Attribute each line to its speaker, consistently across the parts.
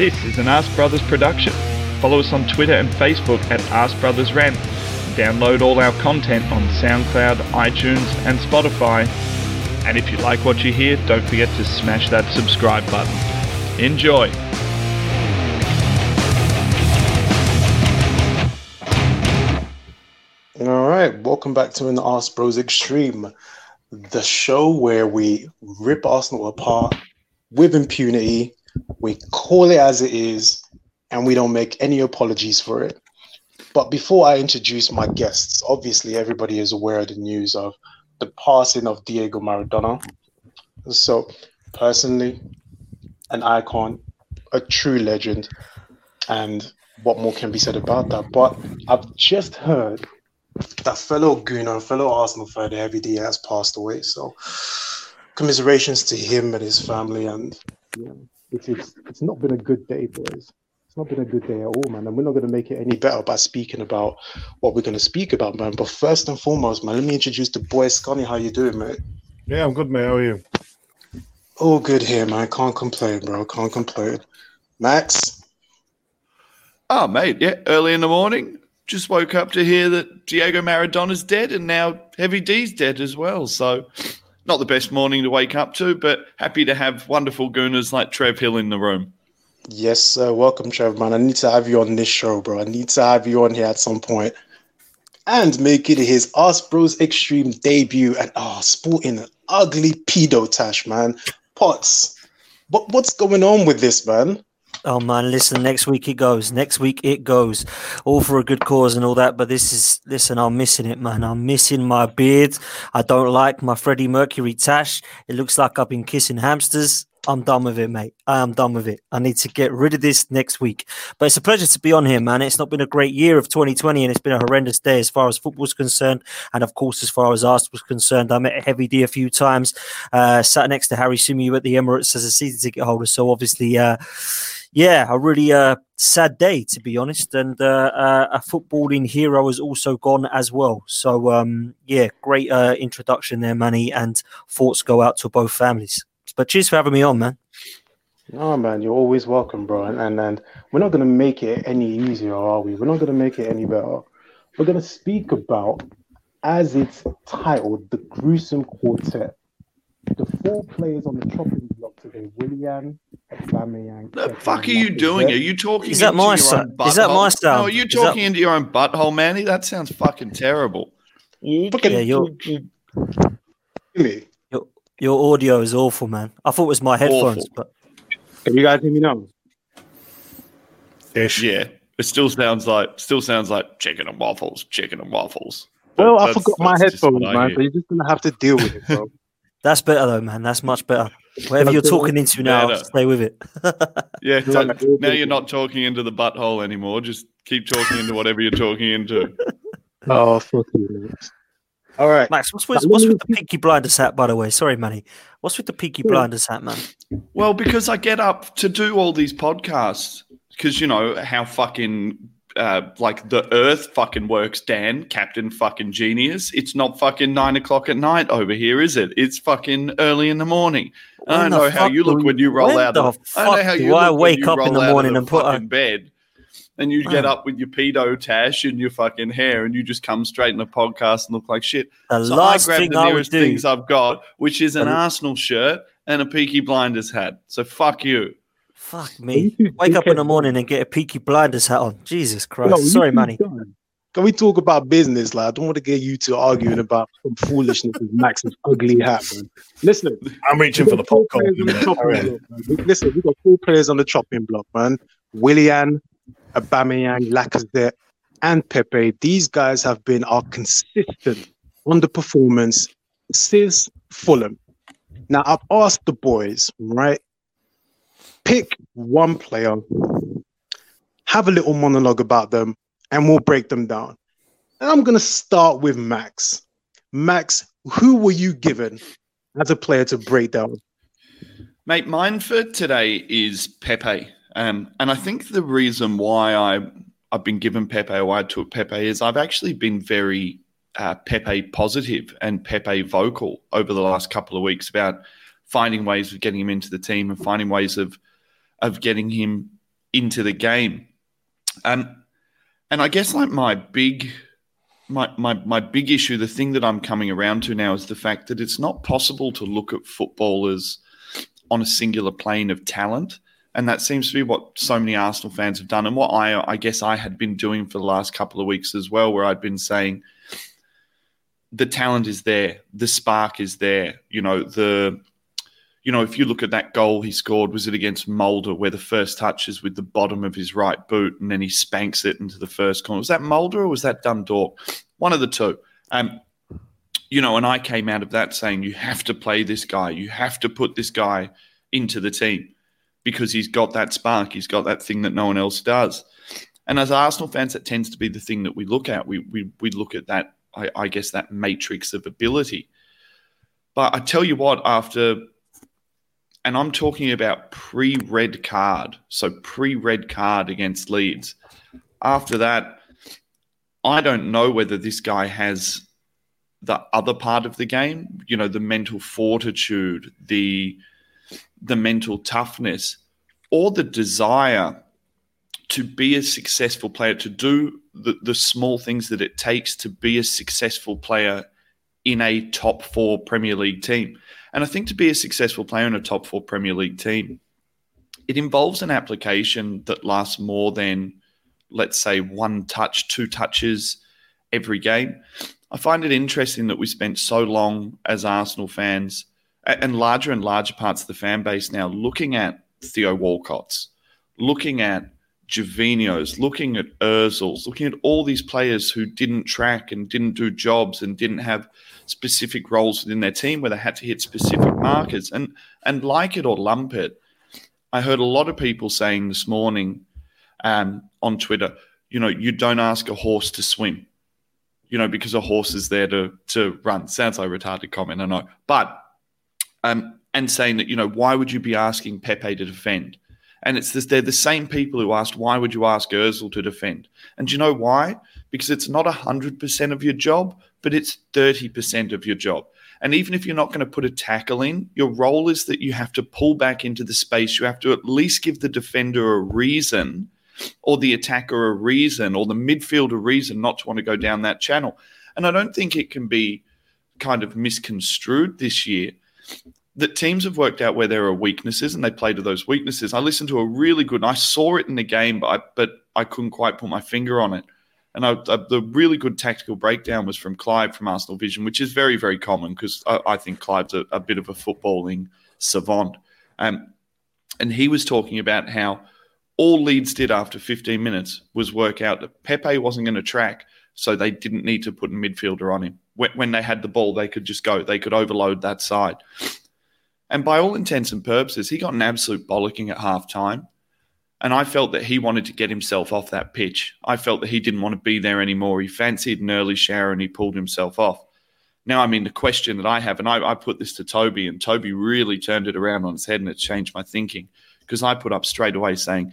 Speaker 1: This is an Ask Brothers production. Follow us on Twitter and Facebook at Ask Brothers Rant. Download all our content on SoundCloud, iTunes, and Spotify. And if you like what you hear, don't forget to smash that subscribe button. Enjoy!
Speaker 2: All right, welcome back to an Ask Bros Extreme, the show where we rip Arsenal apart with impunity, we call it as it is, and we don't make any apologies for it. But before I introduce my guests, obviously everybody is aware of the news of the passing of Diego Maradona. So, personally, an icon, a true legend, and what more can be said about that? But I've just heard that fellow Gooner, fellow Arsenal fan, Heavy D, has passed away. So, commiserations to him and his family. And yeah, it's, it's, it's not been a good day, boys. It's not been a good day at all, man. And we're not going to make it any better by speaking about what we're going to speak about, man. But first and foremost, man, let me introduce the boy, Scotty. How you doing, mate?
Speaker 3: Yeah, I'm good, mate. How are you?
Speaker 2: All good here, man. Can't complain, bro. Can't complain. Max?
Speaker 4: Oh, mate, yeah, early in the morning. Just woke up to hear that Diego Maradona's dead and now Heavy D's dead as well. So, not the best morning to wake up to, but happy to have wonderful gooners like Trev Hill in the room.
Speaker 2: Yes, sir. Welcome, Trev, man. I need to have you on this show, bro. I need to have you on here at some point and make it his Ask Bros Extreme debut and oh, sporting an ugly pedo tash, man. Pots. what, what's going on with this, man?
Speaker 5: Oh man, listen, next week it goes. Next week it goes. All for a good cause and all that. But this is listen, I'm missing it, man. I'm missing my beard. I don't like my Freddie Mercury tash. It looks like I've been kissing hamsters. I'm done with it, mate. I am done with it. I need to get rid of this next week. But it's a pleasure to be on here, man. It's not been a great year of 2020, and it's been a horrendous day as far as football's concerned, and of course, as far as Arsenal was concerned. I met Heavy D a few times, uh, sat next to Harry Symeou at the Emirates as a season ticket holder. So obviously, uh, yeah, a really uh, sad day to be honest, and uh, uh, a footballing hero has also gone as well. So um, yeah, great uh, introduction there, Manny, and thoughts go out to both families. But cheers for having me on, man.
Speaker 2: No, man, you're always welcome, bro. And, and and we're not gonna make it any easier, are we? We're not gonna make it any better. We're gonna speak about, as it's titled, the gruesome quartet. The four players on the chopping block today: Willian, Aubameyang.
Speaker 4: The fuck are you doing? Are you talking?
Speaker 5: Is that my sound? Is that my sound?
Speaker 4: No, are you talking that... into your own butthole, Manny? That sounds fucking terrible.
Speaker 5: Yeah, you're.
Speaker 2: Me.
Speaker 5: Your audio is awful, man. I thought it was my headphones, awful. but
Speaker 2: can you guys hear me now?
Speaker 4: Ish. Yeah, it still sounds like still sounds like chicken and waffles, chicken and waffles.
Speaker 2: Well, I forgot my headphones, man. So you're just gonna have to deal with it, bro.
Speaker 5: That's better though, man. That's much better. Whatever you're talking into now, better. stay with it.
Speaker 4: yeah, now you're not talking into the butthole anymore. Just keep talking into whatever you're talking into.
Speaker 2: Oh, fuck you. All right,
Speaker 5: Max. What's with, what's with the Peaky Blinders hat, by the way? Sorry, Manny. What's with the Peaky Blinders hat, man?
Speaker 4: Well, because I get up to do all these podcasts because you know how fucking uh, like the Earth fucking works, Dan, Captain fucking genius. It's not fucking nine o'clock at night over here, is it? It's fucking early in the morning. When I don't know how you look when you roll out. Of, I don't know how you
Speaker 5: I wake up in the morning and put
Speaker 4: in bed and you get up with your pedo tash and your fucking hair, and you just come straight in the podcast and look like shit.
Speaker 5: The so I grab the nearest
Speaker 4: things I've got, which is an Arsenal shirt and a Peaky Blinders hat. So fuck you.
Speaker 5: Fuck me. Wake up in the morning and get a Peaky Blinders hat on. Jesus Christ. No, Sorry, Manny.
Speaker 2: Can we talk about business, lad? I don't want to get you two arguing about some foolishness with Max's ugly hat. Man. Listen,
Speaker 3: I'm reaching for the popcorn.
Speaker 2: Listen, we've got four players on the chopping block, man. Willian, Aubameyang, Lacazette, and Pepe, these guys have been our consistent underperformance since Fulham. Now, I've asked the boys, right? Pick one player, have a little monologue about them, and we'll break them down. And I'm going to start with Max. Max, who were you given as a player to break down?
Speaker 4: Mate, mine for today is Pepe. Um, and I think the reason why I I've been given Pepe or I took Pepe is I've actually been very uh, Pepe positive and Pepe vocal over the last couple of weeks about finding ways of getting him into the team and finding ways of of getting him into the game. Um, and I guess like my big my, my my big issue, the thing that I'm coming around to now is the fact that it's not possible to look at footballers on a singular plane of talent. And that seems to be what so many Arsenal fans have done, and what I I guess I had been doing for the last couple of weeks as well, where I'd been saying the talent is there, the spark is there, you know, the you know, if you look at that goal he scored, was it against Molde, where the first touch is with the bottom of his right boot and then he spanks it into the first corner? Was that Molde or was that Dundalk? One of the two. Um, you know, and I came out of that saying, you have to play this guy. You have to put this guy into the team because he's got that spark. He's got that thing that no one else does. And as Arsenal fans, that tends to be the thing that we look at. We, we, we look at that, I, I guess, that matrix of ability. But I tell you what, after and I'm talking about pre red card. So pre red card against Leeds. After that, I don't know whether this guy has the other part of the game, you know, the mental fortitude, the the mental toughness, or the desire to be a successful player, to do the, the small things that it takes to be a successful player in a top four Premier League team. And I think to be a successful player in a top four Premier League team, it involves an application that lasts more than, let's say, one touch, two touches every game. I find it interesting that we spent so long as Arsenal fans and larger and larger parts of the fan base now looking at Theo Walcott's, looking at Gervinho's, looking at Ozil's, looking at all these players who didn't track and didn't do jobs and didn't have specific roles within their team where they had to hit specific markers. And and like it or lump it, I heard a lot of people saying this morning um, on Twitter, you know, you don't ask a horse to swim, you know, because a horse is there to to run. Sounds like a retarded comment, I know, but um, and saying that you know why would you be asking Pepe to defend? And it's this, they're the same people who asked, why would you ask Ozil to defend? And do you know why? Because it's not 100% of your job, but it's 30% of your job. And even if you're not going to put a tackle in, your role is that you have to pull back into the space. You have to at least give the defender a reason, or the attacker a reason, or the midfielder a reason not to want to go down that channel. And I don't think it can be kind of misconstrued this year that teams have worked out where there are weaknesses and they play to those weaknesses. I listened to a really good, I saw it in the game, but I, but I couldn't quite put my finger on it. And I, I, the really good tactical breakdown was from Clive from Arsenal Vision, which is very, very common because I, I, think Clive's a, a, bit of a footballing savant. Um, and he was talking about how all Leeds did after 15 minutes was work out that Pepe wasn't going to track, so they didn't need to put a midfielder on him. When, when they had the ball, they could just go, they could overload that side. And by all intents and purposes, he got an absolute bollocking at half time. And I felt that he wanted to get himself off that pitch. I felt that he didn't want to be there anymore. He fancied an early shower and he pulled himself off. Now, I mean, the question that I have, and I, I put this to Toby, and Toby really turned it around on its head and it changed my thinking because I put up straight away saying,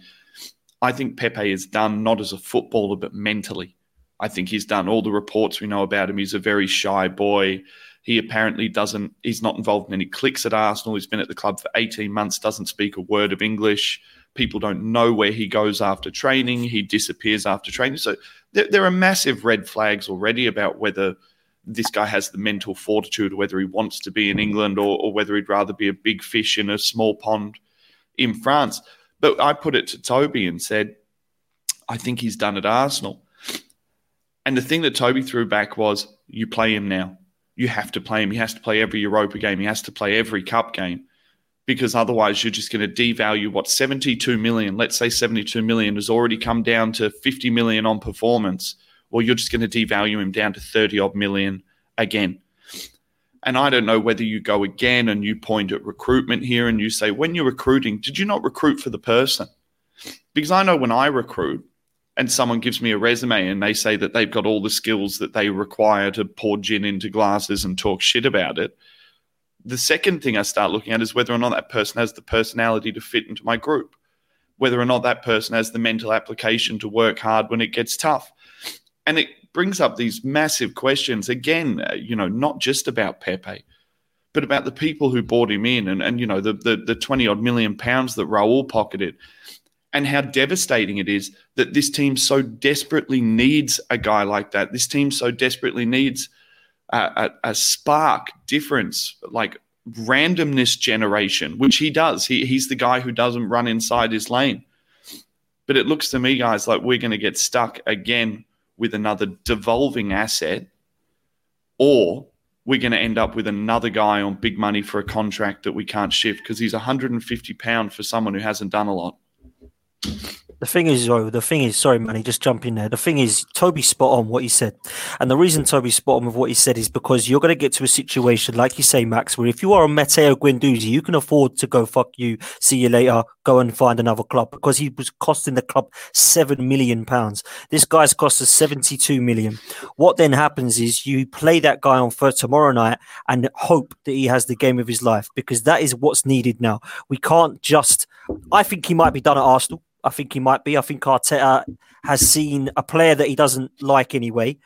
Speaker 4: I think Pepe is done not as a footballer, but mentally. I think he's done all the reports we know about him. He's a very shy boy. He apparently doesn't, he's not involved in any cliques at Arsenal. He's been at the club for 18 months, doesn't speak a word of English. People don't know where he goes after training. He disappears after training. So there, there are massive red flags already about whether this guy has the mental fortitude, whether he wants to be in England or, or whether he'd rather be a big fish in a small pond in France. But I put it to Toby and said, I think he's done at Arsenal. And the thing that Toby threw back was, you play him now you have to play him. He has to play every Europa game. He has to play every cup game because otherwise you're just going to devalue what 72 million, let's say 72 million has already come down to 50 million on performance. Well, you're just going to devalue him down to 30 odd million again. And I don't know whether you go again and you point at recruitment here and you say, when you're recruiting, did you not recruit for the person? Because I know when I recruit, and someone gives me a resume and they say that they've got all the skills that they require to pour gin into glasses and talk shit about it. The second thing I start looking at is whether or not that person has the personality to fit into my group, whether or not that person has the mental application to work hard when it gets tough. And it brings up these massive questions again, uh, you know, not just about Pepe, but about the people who bought him in and, and you know, the, the, the 20 odd million pounds that Raul pocketed and how devastating it is that this team so desperately needs a guy like that. This team so desperately needs a, a, a spark difference, like randomness generation, which he does. He, he's the guy who doesn't run inside his lane. But it looks to me, guys, like we're going to get stuck again with another devolving asset, or we're going to end up with another guy on big money for a contract that we can't shift because he's 150 pound for someone who hasn't done a lot.
Speaker 5: The thing is, though, the thing is, sorry, Manny, just jump in there. The thing is, Toby spot on what he said. And the reason Toby spot on with what he said is because you're going to get to a situation, like you say, Max, where if you are a Matteo Guendouzi, you can afford to go, fuck you, see you later, go and find another club because he was costing the club seven million pounds. This guy's cost us 72 million. What then happens is you play that guy on for tomorrow night and hope that he has the game of his life because that is what's needed now. We can't just, I think he might be done at Arsenal. I think he might be. I think Arteta has seen a player that he doesn't like anyway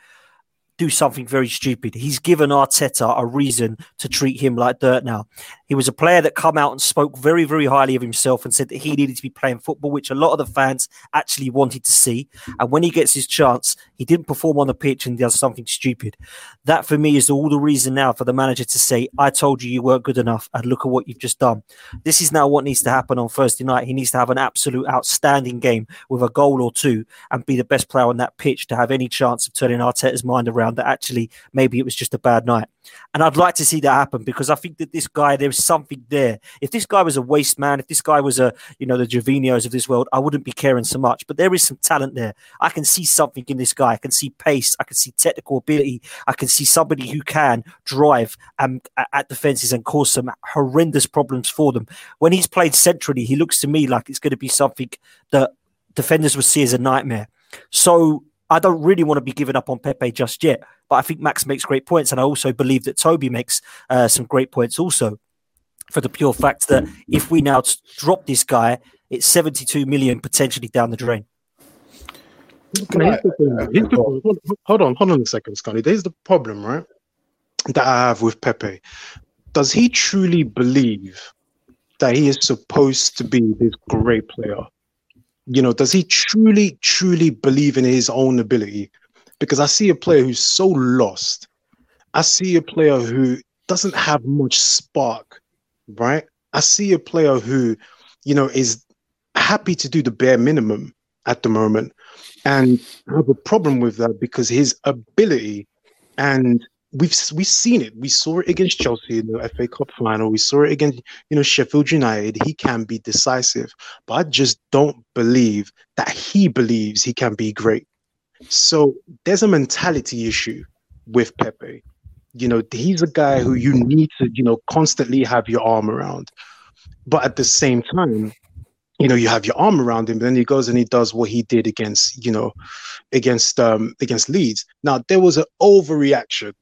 Speaker 5: do something very stupid. He's given Arteta a reason to treat him like dirt now. He was a player that come out and spoke very, very highly of himself and said that he needed to be playing football, which a lot of the fans actually wanted to see. And when he gets his chance, he didn't perform on the pitch and does something stupid. That for me is all the reason now for the manager to say, I told you you weren't good enough and look at what you've just done. This is now what needs to happen on Thursday night. He needs to have an absolute outstanding game with a goal or two and be the best player on that pitch to have any chance of turning Arteta's mind around that actually maybe it was just a bad night. And I'd like to see that happen because I think that this guy, there's something there. If this guy was a waste man, if this guy was a, you know, the Gervinhos of this world, I wouldn't be caring so much. But there is some talent there. I can see something in this guy. I can see pace. I can see technical ability. I can see somebody who can drive um, and at defenses and cause some horrendous problems for them. When he's played centrally, he looks to me like it's going to be something that defenders would see as a nightmare. So I don't really want to be giving up on Pepe just yet. But I think Max makes great points, and I also believe that Toby makes uh, some great points also. For the pure fact that if we now drop this guy, it's 72 million potentially down the drain.
Speaker 2: Right. hold on, hold on a second, Scotty. There's the problem, right? That I have with Pepe. Does he truly believe that he is supposed to be this great player? You know, does he truly, truly believe in his own ability? Because I see a player who's so lost. I see a player who doesn't have much spark, right? I see a player who, you know, is happy to do the bare minimum at the moment. And I have a problem with that because his ability and we've we've seen it. We saw it against Chelsea in the FA Cup final. We saw it against you know Sheffield United. He can be decisive, but I just don't believe that he believes he can be great. So there's a mentality issue with Pepe. You know, he's a guy who you need to you know constantly have your arm around, but at the same time. You know, you have your arm around him, then he goes and he does what he did against, you know, against um against Leeds. Now there was an overreaction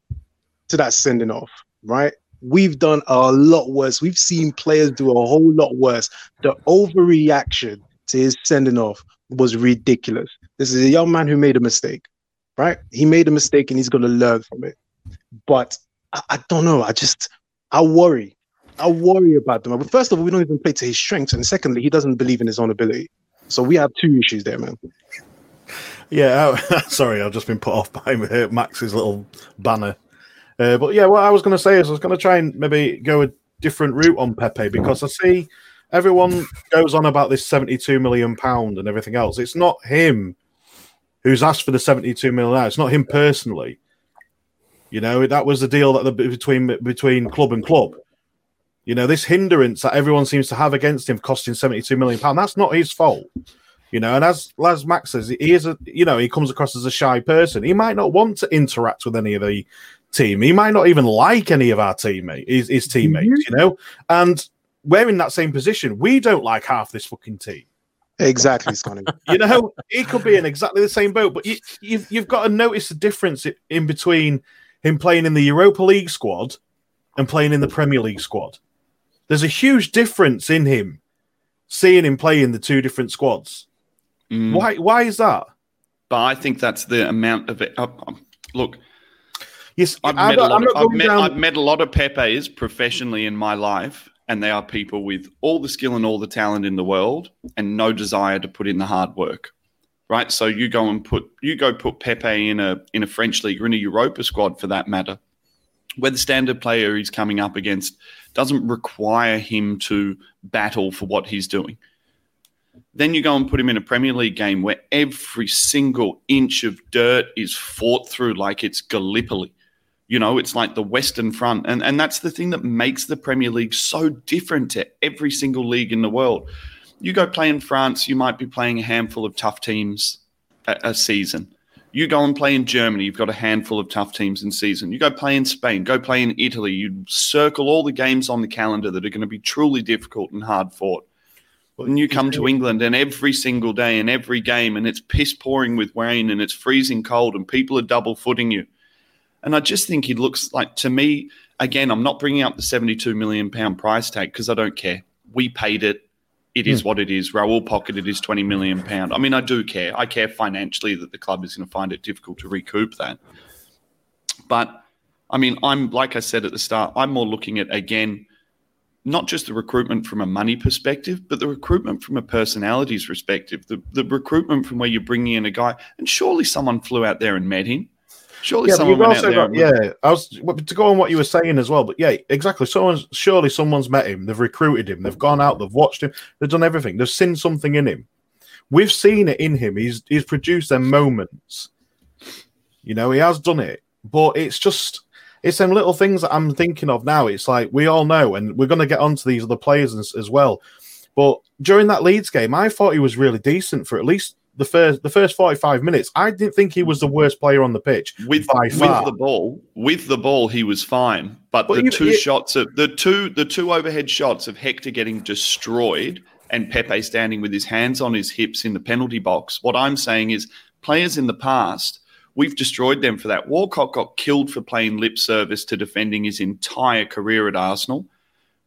Speaker 2: to that sending off, right? We've done a lot worse. We've seen players do a whole lot worse. The overreaction to his sending off was ridiculous. This is a young man who made a mistake, right? He made a mistake and he's going to learn from it. But I, I, don't know. I just, I worry. I worry about them. But first of all, we don't even play to his strengths. And secondly, he doesn't believe in his own ability. So we have two issues there, man.
Speaker 3: Yeah, sorry, I've just been put off by Max's little banner. Uh, but yeah, what I was going to say is I was going to try and maybe go a different route on Pepe because I see everyone goes on about this 72 million pound and everything else. It's not him who's asked for the 72 million. It's not him personally. You know, that was the deal that the, between between club and club. You know, this hindrance that everyone seems to have against him costing 72 million pound. That's not his fault. You know, and as Las Max says, he is a you know, he comes across as a shy person. He might not want to interact with any of the team. He might not even like any of our teammate, his, his teammates, mm-hmm. you know. And we're in that same position. We don't like half this fucking team.
Speaker 2: Exactly, Scotty.
Speaker 3: you know, he could be in exactly the same boat, but you, you've you've got to notice the difference in between him playing in the Europa League squad and playing in the Premier League squad. There's a huge difference in him seeing him play in the two different squads. Mm. Why? Why is that?
Speaker 4: But I think that's the amount of it. Uh, look,
Speaker 3: Yes,
Speaker 4: I've met, a lot of, I've, met, I've met a lot of Pepe's professionally in my life, and they are people with all the skill and all the talent in the world and no desire to put in the hard work. Right? So you go and put you go put Pepe in a in a French league or in a Europa squad for that matter, where the standard player he's coming up against doesn't require him to battle for what he's doing. Then you go and put him in a Premier League game where every single inch of dirt is fought through like it's Gallipoli. You know, it's like the Western Front. And, and that's the thing that makes the Premier League so different to every single league in the world. You go play in France, you might be playing a handful of tough teams a, a season. You go and play in Germany, you've got a handful of tough teams in season. You go play in Spain, go play in Italy, you circle all the games on the calendar that are going to be truly difficult and hard fought. And you come to England and every single day and every game, and it's piss pouring with rain and it's freezing cold, and people are double footing you. And I just think he looks like, to me, again, I'm not bringing up the 72 million pound price tag because I don't care. We paid it. It is hmm. what it is. Raul pocketed his 20 million pound. I mean, I do care. I care financially that the club is going to find it difficult to recoup that. But I mean, I'm like I said at the start, I'm more looking at again not just the recruitment from a money perspective, but the recruitment from a personalities perspective, the, the recruitment from where you're bringing in a guy, and surely someone flew out there and met him. Surely
Speaker 3: Yeah,
Speaker 4: someone
Speaker 3: you've
Speaker 4: went out
Speaker 3: also
Speaker 4: there.
Speaker 3: got, yeah, I was to go on what you were saying as well, but yeah, exactly. Someone's surely someone's met him, they've recruited him, they've gone out, they've watched him, they've done everything, they've seen something in him. We've seen it in him. He's he's produced them moments. You know, he has done it, but it's just it's them little things that I'm thinking of now. It's like we all know, and we're going to get onto these other players as, as well. But during that Leeds game, I thought he was really decent for at least the first the first 45 minutes. I didn't think he was the worst player on the pitch
Speaker 4: with with the ball, with the ball, he was fine. But,
Speaker 3: But
Speaker 4: the
Speaker 3: you-
Speaker 4: two
Speaker 3: you-
Speaker 4: shots of the two the two overhead shots of Hector getting destroyed and Pepe standing with his hands on his hips in the penalty box. What I'm saying is, players in the past, we've destroyed them for that. Walcott got killed for playing lip service to defending his entire career at Arsenal.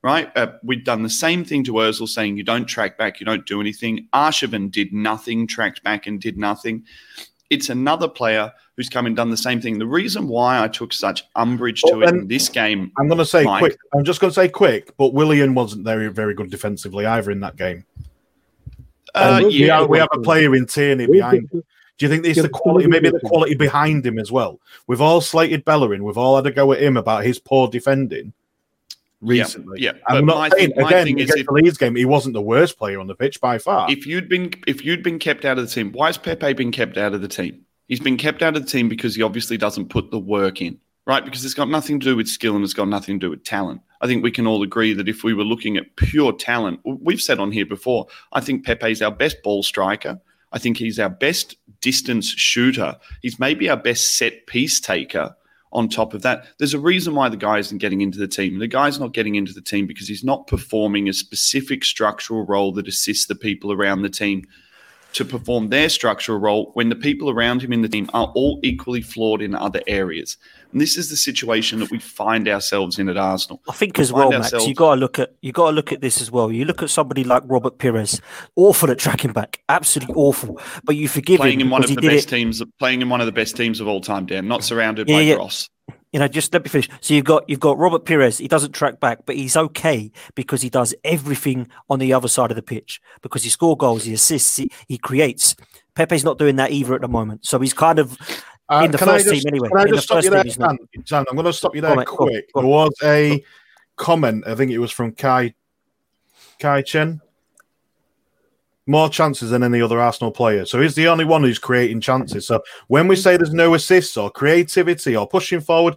Speaker 4: Right, uh, we've done the same thing to Özil, saying you don't track back, you don't do anything. Arshavin did nothing, tracked back and did nothing it's another player who's come and done the same thing. The reason why I took such umbrage to
Speaker 3: Well,
Speaker 4: it in this game,
Speaker 3: I'm going to say
Speaker 4: Mike.
Speaker 3: quick. I'm just going to say quick, but Willian wasn't very very good defensively either in that game.
Speaker 4: uh,
Speaker 3: And we,
Speaker 4: yeah,
Speaker 3: have, we have a player in Tierney behind. him. Do you think it's
Speaker 2: Yeah,
Speaker 3: the quality, maybe the quality behind him as well? We've all slated Bellerin. We've all had a go at him about his poor defending recently.
Speaker 4: yeah,
Speaker 3: I'm
Speaker 4: but
Speaker 3: not
Speaker 4: my
Speaker 3: saying
Speaker 4: thing- my
Speaker 3: again
Speaker 4: thing is
Speaker 3: against
Speaker 4: if-
Speaker 3: the Leeds game, he wasn't the worst player on the pitch by far.
Speaker 4: if you'd been if you'd been kept out of the team, why has Pepe been kept out of the team? He's been kept out of the team because he obviously doesn't put the work in, right? Because it's got nothing to do with skill and it's got nothing to do with talent. I think we can all agree that if we were looking at pure talent, we've said on here before, I think Pepe's our best ball striker. I think he's our best distance shooter. He's maybe our best set piece taker. On top of that, there's a reason why the guy isn't getting into the team. The guy's not getting into the team because he's not performing a specific structural role that assists the people around the team to perform their structural role when the people around him in the team are all equally flawed in other areas. And this is the situation that we find ourselves in at Arsenal.
Speaker 5: I think
Speaker 4: We
Speaker 5: as well,
Speaker 4: find
Speaker 5: Max. You got to look at you got to look at this as well. You look at somebody like Robert Pires, awful at tracking back, absolutely awful. But you forgive
Speaker 4: Playing
Speaker 5: him
Speaker 4: in one of the best
Speaker 5: it.
Speaker 4: teams, playing in one of the best teams of all time, Dan. Not surrounded
Speaker 5: Yeah,
Speaker 4: by
Speaker 5: yeah.
Speaker 4: dross.
Speaker 5: You know, just let me finish. So you've got you've got Robert Pires. He doesn't track back, but he's okay because he does everything on the other side of the pitch. Because he score goals, he assists, he, he creates. Pepe's not doing that either at the moment. So he's kind of
Speaker 3: Uh,
Speaker 5: in the first
Speaker 3: just-
Speaker 5: team anyway.
Speaker 3: Can I just stop you there,
Speaker 5: team, he's.
Speaker 3: Dan? Dan, I'm going to stop you there
Speaker 5: go on,
Speaker 3: quick.
Speaker 5: go on.
Speaker 3: There was a comment. I think it was from Kai Kai Chen. More chances than any other Arsenal player. So he's the only one who's creating chances. So when we say there's no assists or creativity or pushing forward,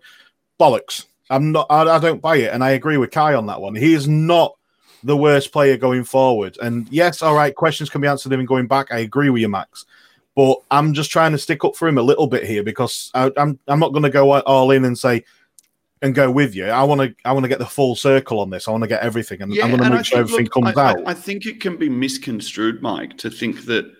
Speaker 3: bollocks. I'm not. I, I don't buy it, and I agree with Kai on that one. He is not the worst player going forward. And yes, all right, questions can be answered even going back. I agree with you, Max. But I'm just trying to stick up for him a little bit here because I, I'm I'm not going to go all in and say and go with you. I want to I want to get the full circle on this. I want to get everything, and I'm going to make
Speaker 4: I
Speaker 3: sure
Speaker 4: think-
Speaker 3: everything
Speaker 4: look,
Speaker 3: comes
Speaker 4: I,
Speaker 3: out.
Speaker 4: I, I think it can be misconstrued, Mike, to think that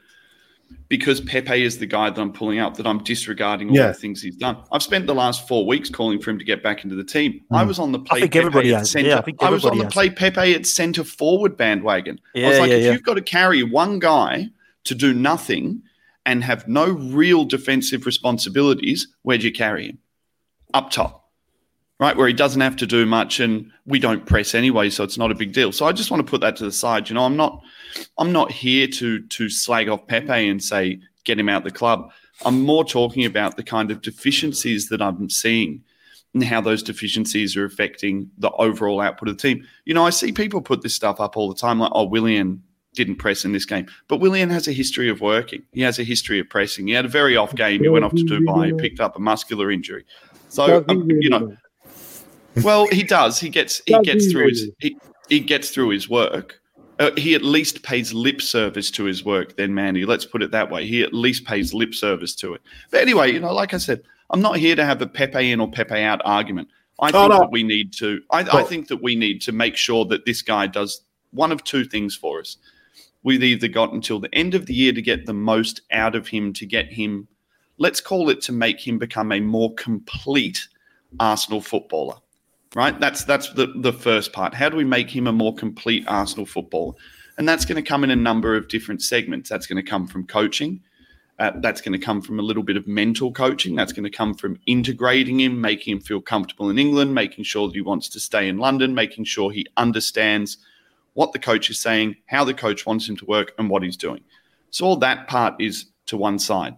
Speaker 4: because Pepe is the guy that I'm pulling out, that I'm disregarding all
Speaker 3: Yeah.
Speaker 4: the things he's done. I've spent the last four weeks calling for him to get back into the team. I
Speaker 3: Mm.
Speaker 4: was on the play.
Speaker 5: think
Speaker 4: Pepe
Speaker 5: everybody
Speaker 4: at
Speaker 5: has.
Speaker 4: Centre.
Speaker 5: Yeah, I think
Speaker 4: I was on the
Speaker 5: has.
Speaker 4: play Pepe at centre forward bandwagon. I was like,
Speaker 5: yeah,
Speaker 4: if
Speaker 5: yeah.
Speaker 4: you've got to carry one guy to do nothing and have no real defensive responsibilities, where'd you carry him? Up top. Right? Where he doesn't have to do much, and we don't press anyway, so it's not a big deal. So I just want to put that to the side. You know, I'm not, I'm not here to to slag off Pepe and say get him out the club. I'm more talking about the kind of deficiencies that I'm seeing and how those deficiencies are affecting the overall output of the team. You know, I see people put this stuff up all the time, like, oh, Willian didn't press in this game. But Willian has a history of working. He has a history of pressing. He had a very off game. He went off to Dubai, picked up a muscular injury. So, um, you know, well, he does. He gets he gets through his he, he gets through his work. Uh, he at least pays lip service to his work, then Mandy. Let's put it that way. He at least pays lip service to it. But anyway, you know, like I said, I'm not here to have a Pepe in or Pepe out argument. I think oh, no. that we need to. I, I think that we need to make sure that this guy does one of two things for us. We've either got until the end of the year to get the most out of him, to get him, let's call it to make him become a more complete Arsenal footballer right? That's that's the, the first part. How do we make him a more complete Arsenal footballer? And that's going to come in a number of different segments. That's going to come from coaching. Uh, that's going to come from a little bit of mental coaching. That's going to come from integrating him, making him feel comfortable in England, making sure that he wants to stay in London, making sure he understands what the coach is saying, how the coach wants him to work, and what he's doing. So all that part is to one side.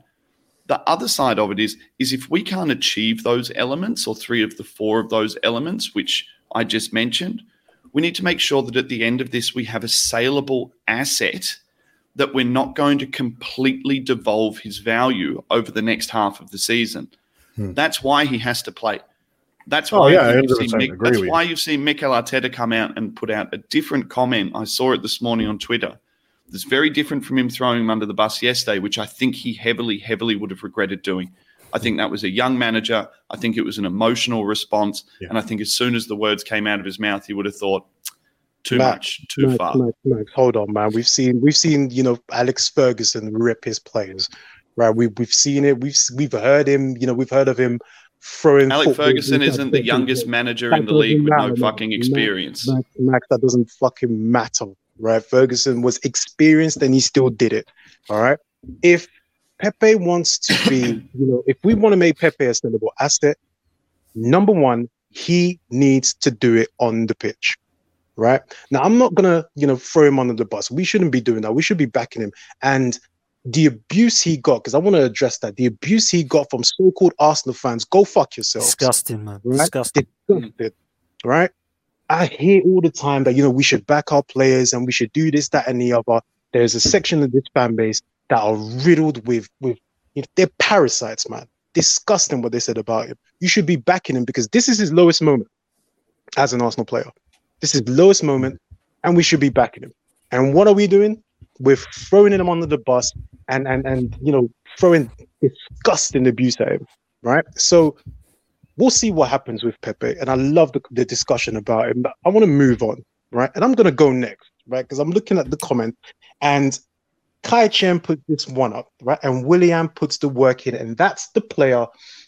Speaker 4: The other side of it is, is if we can't achieve those elements or three of the four of those elements, which I just mentioned, we need to make sure that at the end of this, we have a saleable asset that we're not going to completely devolve his value over the next half of the season. Hmm. That's why he has to play. That's oh, why, oh, yeah, you've seen Mick, that's why you've seen Mikel Arteta come out and put out a different comment. I saw it this morning on Twitter that's very different from him throwing him under the bus yesterday, which I think he heavily, heavily would have regretted doing. I think that was a young manager. I think it was an emotional response. Yeah. And I think as soon as the words came out of his mouth, he would have thought, too Max, much, too Max, far.
Speaker 2: Max, Max, hold on, man. We've seen we've seen, you know, Alex Ferguson rip his players. Right. We we've seen it. We've we've heard him, you know, we've heard of him throwing
Speaker 4: Alex Ferguson isn't the youngest manager in the league with no fucking experience.
Speaker 2: Max, that doesn't fucking matter right? Ferguson was experienced and he still did it. All right. If Pepe wants to be, you know, if we want to make Pepe a sellable asset, number one, he needs to do it on the pitch. Right. Now, I'm not gonna, you know, throw him under the bus. We shouldn't be doing that. We should be backing him. And the abuse he got, because I want to address that. The abuse he got from so-called Arsenal fans, go fuck yourself.
Speaker 5: Disgusting, man. Right? Disgusting.
Speaker 2: Disgusting. Mm. Right? I hear all the time that you know we should back our players and we should do this, that, and the other. There's a section of this fan base that are riddled with with you know, they're parasites, man. Disgusting what they said about him. You should be backing him because this is his lowest moment as an Arsenal player. This is lowest moment, and we should be backing him. And what are we doing? We're throwing him under the bus and and and you know throwing disgusting abuse at him, right? So we'll see what happens with Pepe. And I love the, the discussion about him. But I want to move on, right? And I'm going to go next, right? Because I'm looking at the comment and Kai Chen put this one up, right? And William puts the work in. And that's the player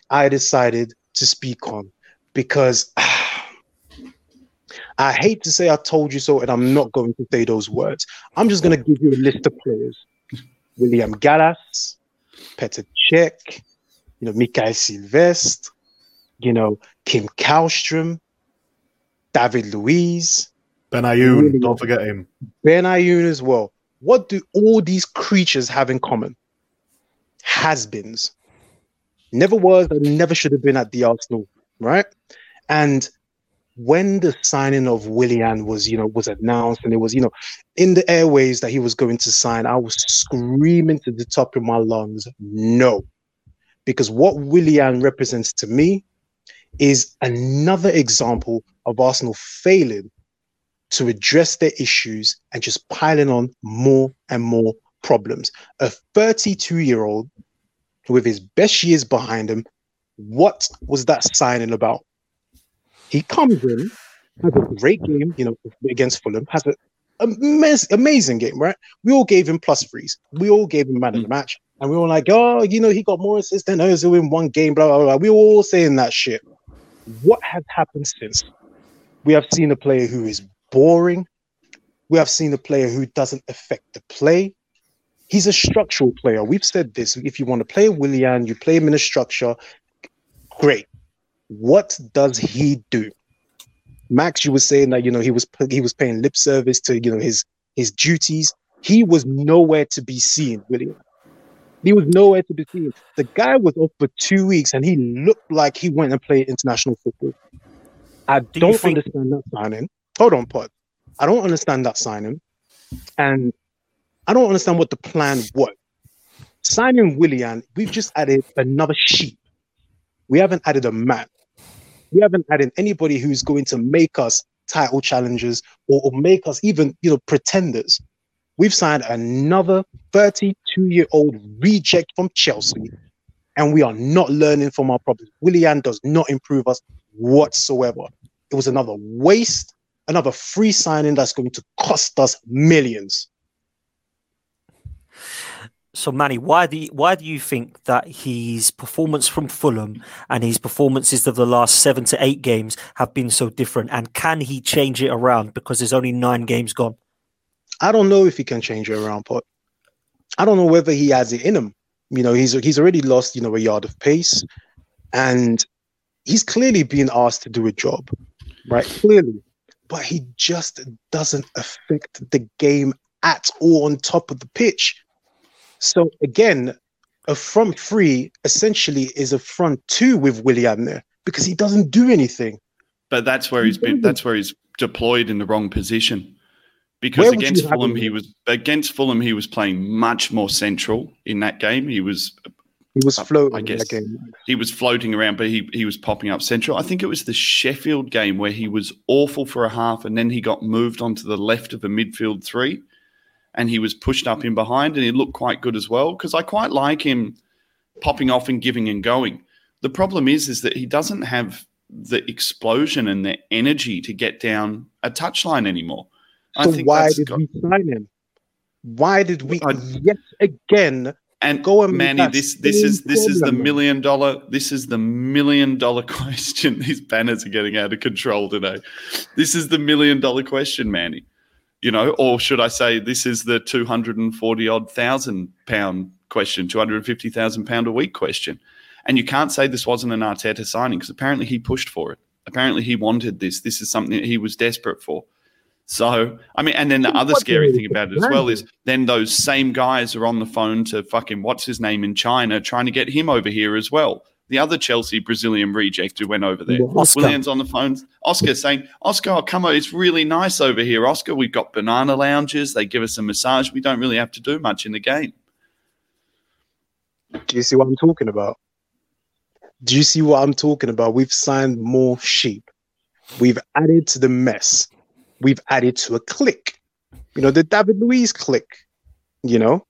Speaker 2: I decided to speak on because I hate to say I told you so, and I'm not going to say those words. I'm just going to give you a list of players William Gallas, Petr Cech, you know, Mikael Silvestre, you know, Kim Kallstrom, David Luiz,
Speaker 3: Benayoun, really don't forget him.
Speaker 2: Benayoun as well. What do all these creatures have in common? Has-beens. Never was and never should have been at the Arsenal, right? And when the signing of Willian was, you know, was announced and it was, you know, in the airways that he was going to sign, I was screaming to the top of my lungs, no. Because what Willian represents to me is another example of Arsenal failing to address their issues and just piling on more and more problems. A 32 year old with his best years behind him, what was that signing about? He comes in, has a great game, you know, against Fulham, has an amaz- amazing game, right? We all gave him plus threes. We all gave him man of the mm. match. And we were like, oh, you know, he got more assists than Ozil in one game, blah, blah, blah. We were all saying that shit. What has happened since? We have seen a player who is boring. We have seen a player who doesn't affect the play. He's a structural player. We've said this. If you want to play Willian, you play him in a structure, great. What does he do? Max, you were saying that you know he was he was paying lip service to you know his his duties. He was nowhere to be seen, William. He was nowhere to be seen. The guy was off for two weeks and he looked like he went and played international football. I
Speaker 5: Do
Speaker 2: don't
Speaker 5: think-
Speaker 2: understand that signing. Hold on, Pod. I don't understand that signing. And I don't understand what the plan was. Signing Willian, we've just added another sheep. We haven't added a man. We haven't added anybody who's going to make us title challengers or, or make us even, you know, pretenders. We've signed another 32 year old reject from Chelsea, and we are not learning from our problems. Willian does not improve us whatsoever. It was another waste, another free signing that's going to cost us millions.
Speaker 5: So Manny, why do you, why do you think that his performance from Fulham and his performances of the last seven to eight games have been so different? And can he change it around because there's only nine games gone?
Speaker 2: I don't know if he can change it around, but I don't know whether he has it in him. You know, he's he's already lost, you know, a yard of pace, and he's clearly being asked to do a job, right? Clearly, but he just doesn't affect the game at all on top of the pitch. So again, a front three essentially is a front two with Willian there because he doesn't do anything.
Speaker 4: But that's where he's been. That's where he's deployed in the wrong position. Because
Speaker 2: Where would you
Speaker 4: against Fulham, he was against Fulham. He was playing much more central in that game. He was
Speaker 2: He was floating
Speaker 4: I
Speaker 2: in
Speaker 4: guess.
Speaker 2: that game.
Speaker 4: he was floating around, but he he was popping up central. I think it was the Sheffield game where he was awful for a half, and then he got moved onto the left of a midfield three, and he was pushed up in behind, and he looked quite good as well. Because I quite like him popping off and giving and going. The problem is, is that he doesn't have the explosion and the energy to get down a touchline anymore. I
Speaker 2: So why did
Speaker 4: got-
Speaker 2: we sign him? Why did we
Speaker 4: I-
Speaker 2: yet again?
Speaker 4: And
Speaker 2: Go and
Speaker 4: Manny, this this is this is the million dollar this is the million dollar question. These banners are getting out of control today. This is the million dollar question, Manny. You know, or should I say this is the two hundred and forty odd thousand pound question, two hundred and fifty thousand pound a week question. And you can't say this wasn't an Arteta signing because apparently he pushed for it. Apparently he wanted this. This is something that he was desperate for. So, I mean, and then the other scary thing about it as well is then those same guys are on the phone to fucking what's his name in China trying to get him over here as well. The other Chelsea Brazilian reject who went over there.
Speaker 5: Oscar.
Speaker 4: Williams on the phone. Oscar saying, Oscar, oh, come on, it's really nice over here. Oscar, we've got banana lounges. They give us a massage. We don't really have to do much in the game.
Speaker 2: Do you see what I'm talking about? Do you see what I'm talking about? We've signed more sheep. We've added to the mess. We've added to a clique. You know, the David Luiz clique. You know,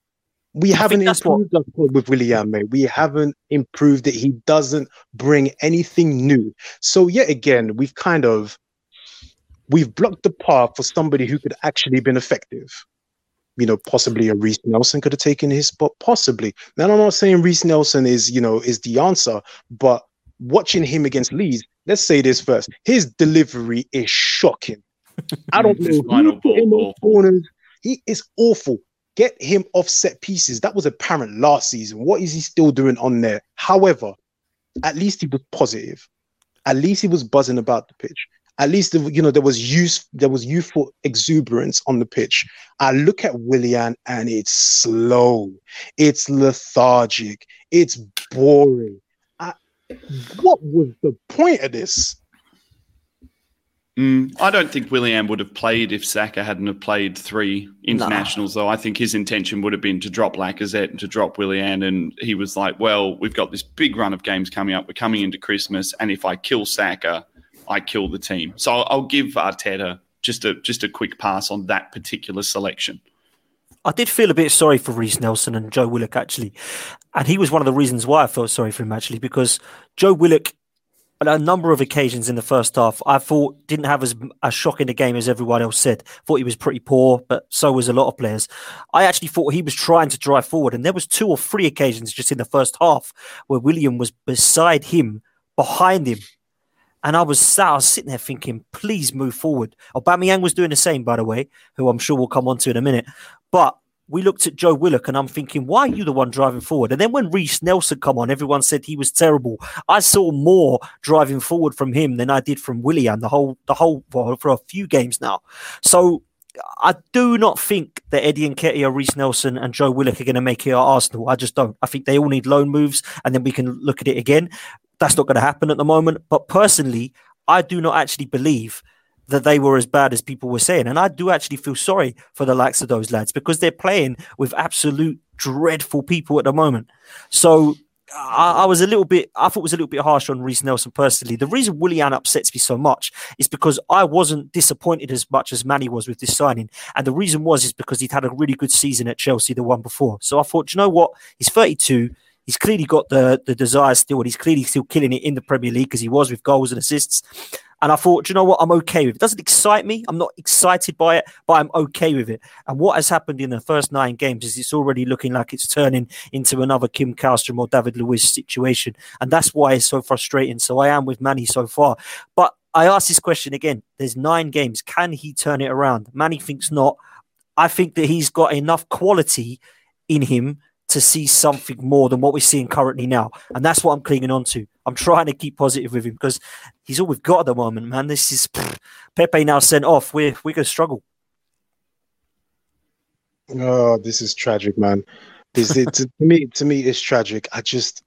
Speaker 2: we haven't
Speaker 5: that's what-
Speaker 2: improved our with William. mate. We haven't improved it. He doesn't bring anything new. So yet again, we've kind of we've blocked the path for somebody who could actually been effective. You know, possibly a Reiss Nelson could have taken his spot, possibly. Now, I'm not saying Reiss Nelson is, you know, is the answer, but watching him against Leeds, let's say this first. His delivery is shocking. I don't know
Speaker 4: final
Speaker 2: who put him
Speaker 4: ball,
Speaker 2: on corners. He is awful. Get him off set pieces. That was apparent last season. What is he still doing on there? However, at least he was positive. At least he was buzzing about the pitch. At least you know there was use there was youthful exuberance on the pitch. I look at Willian and it's slow, it's lethargic, it's boring. I, what was the point of this?
Speaker 4: Mm, I don't think William would have played if Saka hadn't have played three internationals, though. I think his intention would have been to drop Lacazette and to drop Willian. And he was like, well, we've got this big run of games coming up. We're coming into Christmas. And if I kill Saka, I kill the team. So I'll give Arteta just a just a quick pass on that particular selection.
Speaker 5: I did feel a bit sorry for Reiss Nelson and Joe Willock actually, and he was one of the reasons why I felt sorry for him actually because Joe Willock, a number of occasions in the first half, I thought didn't have as as shocking a game as everyone else said. Thought he was pretty poor, but so was a lot of players. I actually thought he was trying to drive forward, and there was two or three occasions just in the first half where William was beside him, behind him. And I was sat, I was sitting there thinking, please move forward. Aubameyang was doing the same, by the way, who I'm sure we'll come on to in a minute. But we looked at Joe Willock and I'm thinking, why are you the one driving forward? And then when Reiss Nelson come on, everyone said he was terrible. I saw more driving forward from him than I did from Willian the whole the whole for a few games now. So I do not think that Eddie and Nketiah, Reiss Nelson, and Joe Willock are going to make it at Arsenal. I just don't. I think they all need loan moves, and then we can look at it again. That's not going to happen at the moment. But personally, I do not actually believe that they were as bad as people were saying. And I do actually feel sorry for the likes of those lads because they're playing with absolute dreadful people at the moment. So I, I, was a little bit, I thought it was a little bit harsh on Reiss Nelson personally. The reason Willian upsets me so much is because I wasn't disappointed as much as Manny was with this signing. And the reason was is because he'd had a really good season at Chelsea, the one before. So I thought, you know what? He's 32. He's clearly got the, the desire still, and he's clearly still killing it in the Premier League because he was with goals and assists. And I thought, you know what? I'm okay with it. it. Doesn't excite me. I'm not excited by it, but I'm okay with it. And what has happened in the first nine games is it's already looking like it's turning into another Kim Kallstrom or David Luiz situation. And that's why it's so frustrating. So I am with Manny so far. But I ask this question again. There's nine games. Can he turn it around? Manny thinks not. I think that he's got enough quality in him to see something more than what we're seeing currently now. And that's what I'm clinging on to. I'm trying to keep positive with him because he's all we've got at the moment, man. This is pff, Pepe now sent off. We're we're gonna struggle.
Speaker 2: Oh, this is tragic, man. This it, to me to me it's tragic. I just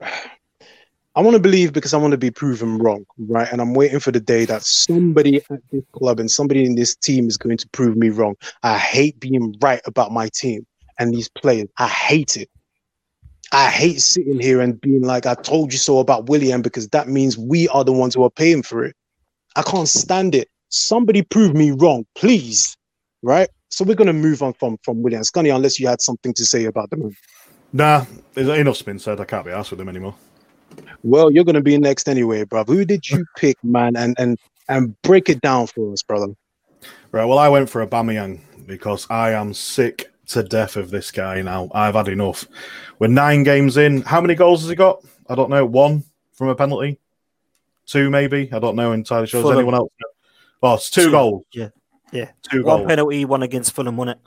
Speaker 2: I want to believe because I want to be proven wrong, right? And I'm waiting for the day that somebody at this club and somebody in this team is going to prove me wrong. I hate being right about my team and these players. I hate it. I hate sitting here and being like, I told you so about Willian because that means we are the ones who are paying for it. I can't stand it. Somebody prove me wrong, please. Right? So we're gonna move on from from Willian Scunny unless you had something to say about the move.
Speaker 3: Nah, there's enough's been said. I can't be asked with him anymore.
Speaker 2: Well, you're gonna be next anyway, bro. Who did you pick, man? And and and break it down for us, brother.
Speaker 3: Right. Well, I went for Aubameyang because I am sick to death of this guy now. I've had enough. We're nine games in. How many goals has he got? I don't know. One from a penalty, two maybe. I don't know entirely sure. Does anyone else? Know? Oh, it's two, two, goals.
Speaker 5: Yeah, yeah.
Speaker 3: Two
Speaker 5: one
Speaker 3: goals.
Speaker 5: penalty, one against Fulham, won it.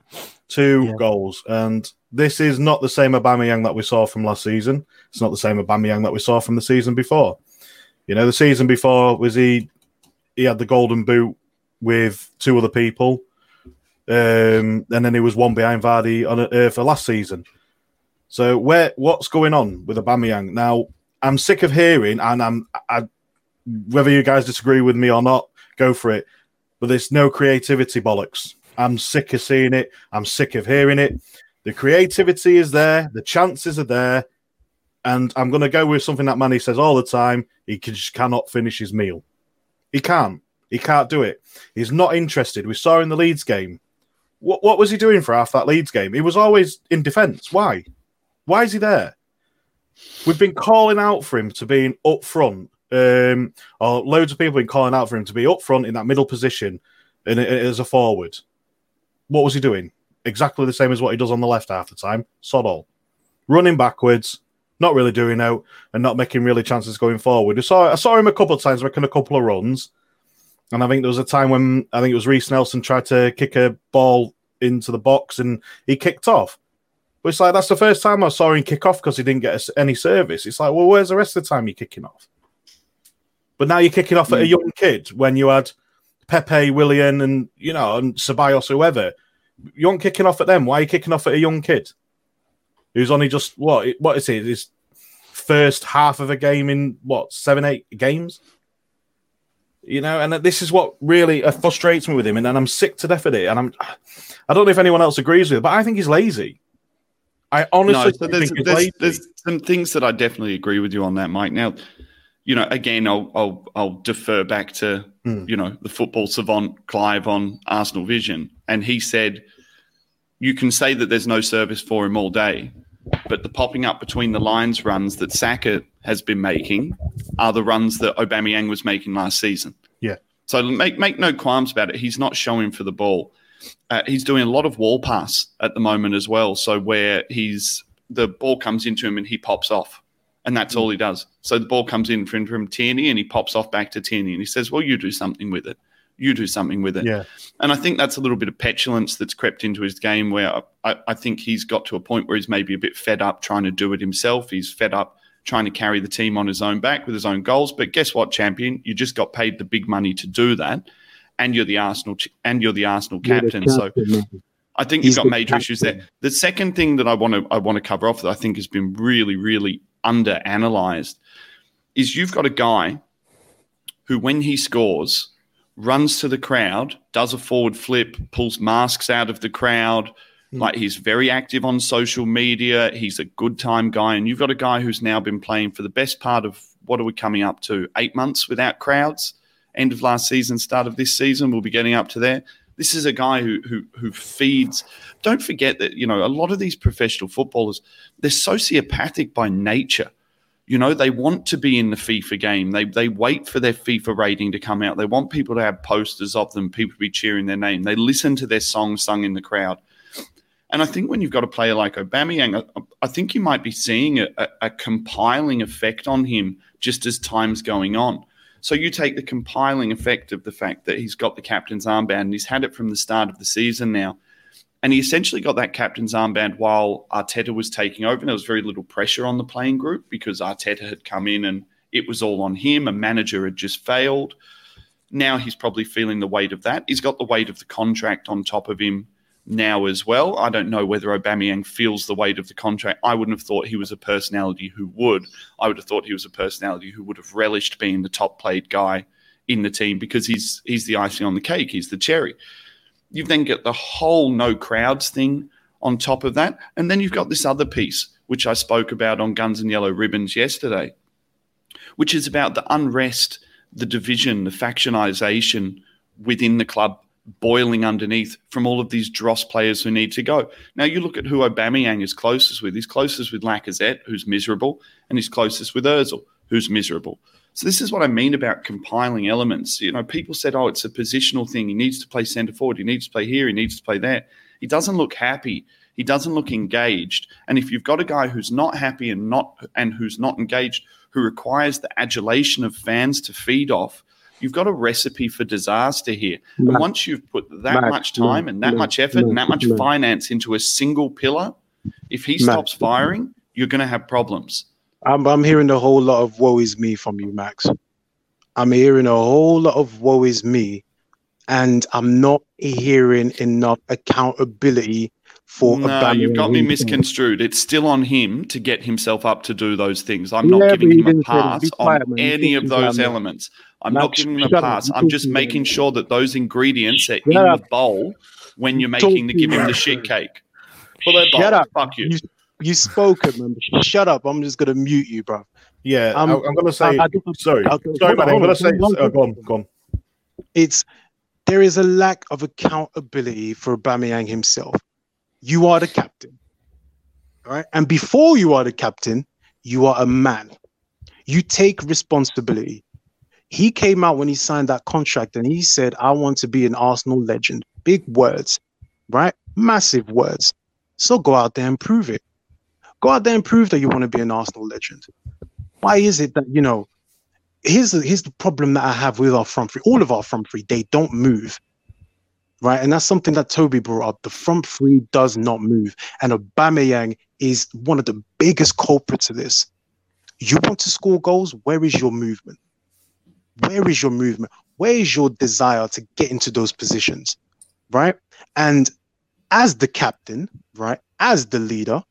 Speaker 3: Two yeah. goals, and this is not the same Aubameyang that we saw from last season. It's not the same Aubameyang that we saw from the season before. You know, the season before was he he had the golden boot with two other people um, and then he was one behind Vardy on uh, for last season. So where what's going on with Aubameyang now? I'm sick of hearing, and I'm I, whether you guys disagree with me or not, go for it. But there's no creativity bollocks. I'm sick of seeing it. I'm sick of hearing it. The creativity is there. The chances are there. And I'm going to go with something that Manny says all the time. He just cannot finish his meal. He can't. He can't do it. He's not interested. We saw in the Leeds game. What, what was he doing for half that Leeds game? He was always in defence. Why? Why is he there? We've been calling out for him to being up front. Um, or loads of people have been calling out for him to be up front in that middle position and as a forward. What was he doing? Exactly the same as what he does on the left half the time. Sod all. Running backwards, not really doing out, and not making really chances going forward. I saw, I saw him a couple of times making a couple of runs, and I think there was a time when I think it was Reiss Nelson tried to kick a ball into the box and he kicked off. But it's like that's the first time I saw him kick off because he didn't get any service. It's like, well, where's the rest of the time you're kicking off? But now you're kicking off at a hmm. young kid when you had Pepe, Willian, and you know, and Ceballos, whoever. You aren't kicking off at them. Why are you kicking off at a young kid who's only just what? What is it? His first half of a game in what seven, eight games? You know, and this is what really uh, frustrates me with him, and, and I'm sick to death of it. And I'm, I don't know if anyone else agrees with it, but I think he's lazy. I honestly no, so
Speaker 4: there's,
Speaker 3: think
Speaker 4: there's, there's, some things that I definitely agree with you on that, Mike. Now, you know, again, I'll I'll, I'll defer back to hmm. you know the football savant Clive on Arsenal Vision, and he said you can say that there's no service for him all day, but the popping up between the lines runs that Saka has been making are the runs that Aubameyang was making last season.
Speaker 3: Yeah.
Speaker 4: So make make no qualms about it. He's not showing for the ball. Uh, he's doing a lot of wall pass at the moment as well. So where he's the ball comes into him and he pops off, and that's all he does. So the ball comes in from, from Tierney and he pops off back to Tierney and he says, "Well, you do something with it." You do something with it.
Speaker 3: Yeah.
Speaker 4: And I think that's a little bit of petulance that's crept into his game where I, I think he's got to a point where he's maybe a bit fed up trying to do it himself. He's fed up trying to carry the team on his own back with his own goals. But guess what, champion? You just got paid the big money to do that. And you're the Arsenal ch- and you're the Arsenal
Speaker 6: You're the
Speaker 4: captain. So
Speaker 6: man.
Speaker 4: I think
Speaker 6: He's
Speaker 4: you've got major issues there. The second thing that I want to I want to cover off that I think has been really really under analyzed is you've got a guy who when he scores runs to the crowd, does a forward flip, pulls masks out of the crowd. Hmm. Like he's very active on social media. He's a good time guy. And you've got a guy who's now been playing for the best part of what are we coming up to? Eight months without crowds. End of last season, start of this season. We'll be getting up to there. This is a guy who who who feeds. Don't forget that you know a lot of these professional footballers they're sociopathic by nature. You know they want to be in the FIFA game. They they wait for their FIFA rating to come out. They want people to have posters of them, people to be cheering their name. They listen to their song sung in the crowd. And I think when you've got a player like Aubameyang, I, I think you might be seeing a, a, a compiling effect on him just as time's going on. So you take the compiling effect of the fact that he's got the captain's armband and he's had it from the start of the season now. And he essentially got that captain's armband while Arteta was taking over. And there was very little pressure on the playing group because Arteta had come in and it was all on him. A manager had just failed. Now he's probably feeling the weight of that. He's got the weight of the contract on top of him now as well. I don't know whether Aubameyang feels the weight of the contract. I wouldn't have thought he was a personality who would. I would have thought he was a personality who would have relished being the top played guy in the team because he's he's the icing on the cake. He's the cherry. You then get the whole no crowds thing on top of that, and then you've got this other piece which I spoke about on Guns and Yellow Ribbons yesterday, which is about the unrest, the division, the factionization within the club boiling underneath from all of these dross players who need to go. Now you look at who Aubameyang is closest with. He's closest with Lacazette, who's miserable, and he's closest with Özil, who's miserable. So this is what I mean about compiling elements. You know, people said, "Oh, it's a positional thing. He needs to play centre forward. He needs to play here. He needs to play there." He doesn't look happy. He doesn't look engaged. And if you've got a guy who's not happy and not and who's not engaged, who requires the adulation of fans to feed off, you've got a recipe for disaster here. And once you've put that
Speaker 6: Matt,
Speaker 4: much time
Speaker 6: Matt,
Speaker 4: and that
Speaker 6: Matt,
Speaker 4: much effort and that much finance into a single pillar, if he
Speaker 6: Matt.
Speaker 4: stops firing, you're going to have problems.
Speaker 2: I'm, I'm hearing a whole lot of woe is me from you, Max. I'm hearing a whole lot of woe is me, and I'm not hearing enough accountability for
Speaker 4: No,
Speaker 2: Aubameyang
Speaker 4: you've got me misconstrued. It's still on him to get himself up to do those things. I'm not
Speaker 6: Yeah,
Speaker 4: giving him a
Speaker 6: didn't say
Speaker 4: pass
Speaker 6: Be
Speaker 4: on
Speaker 6: man.
Speaker 4: Any of those elements. I'm
Speaker 6: Max,
Speaker 4: not giving him a
Speaker 6: shut
Speaker 4: pass. I'm just making sure that those ingredients are in the bowl when you're
Speaker 6: You're
Speaker 4: making the give him the shit cake. Well, they're
Speaker 2: Shut
Speaker 4: bold.
Speaker 2: up.
Speaker 4: Fuck you.
Speaker 2: You, you spoken, man. Shut up. I'm just gonna mute you, bro.
Speaker 3: Yeah,
Speaker 2: Um,
Speaker 3: I, am going to say.
Speaker 2: I- I
Speaker 3: sorry,
Speaker 2: Okay,
Speaker 3: sorry,
Speaker 2: on,
Speaker 3: man. I'm gonna say.
Speaker 2: on.
Speaker 3: Oh, go on, go on.
Speaker 2: It's there is a lack of accountability for Aubameyang himself. You are the captain, right? And before you are the captain, you are a man. You take responsibility. He came out when he signed that contract and he said, "I want to be an Arsenal legend." Big words, right? Massive words. So go out there and prove it. Go out there and prove that you want to be an Arsenal legend. Why is it that you know? here's the here's the problem that I have with our front three. All of our front three, they don't move. Right. And that's something that Toby brought up. The front three does not move. And Aubameyang is one of the biggest culprits of this. You want to score goals? Where is your movement? Where is your movement? Where is your desire to get into those positions? Right. And as the captain, right, as the leader,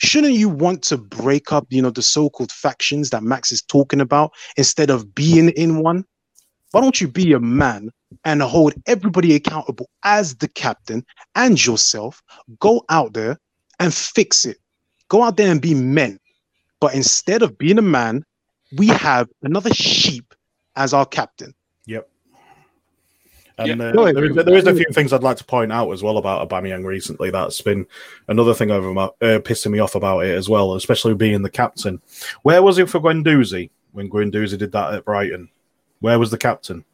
Speaker 2: shouldn't you want to break up, you know, the so-called factions that Max is talking about instead of being in one? Why don't you be a man and hold everybody accountable as the captain and yourself? Go out there and fix it. Go out there and be men. But instead of being a man, we have another sheep as our captain.
Speaker 3: Yep. And uh,
Speaker 2: Go
Speaker 3: there, is, there is a few things I'd like to point out as well about Aubameyang recently. That's been another thing over my, uh, pissing me off about it as well, especially being the captain. Where was it for Guendouzi when Guendouzi did that at Brighton? Where was the captain?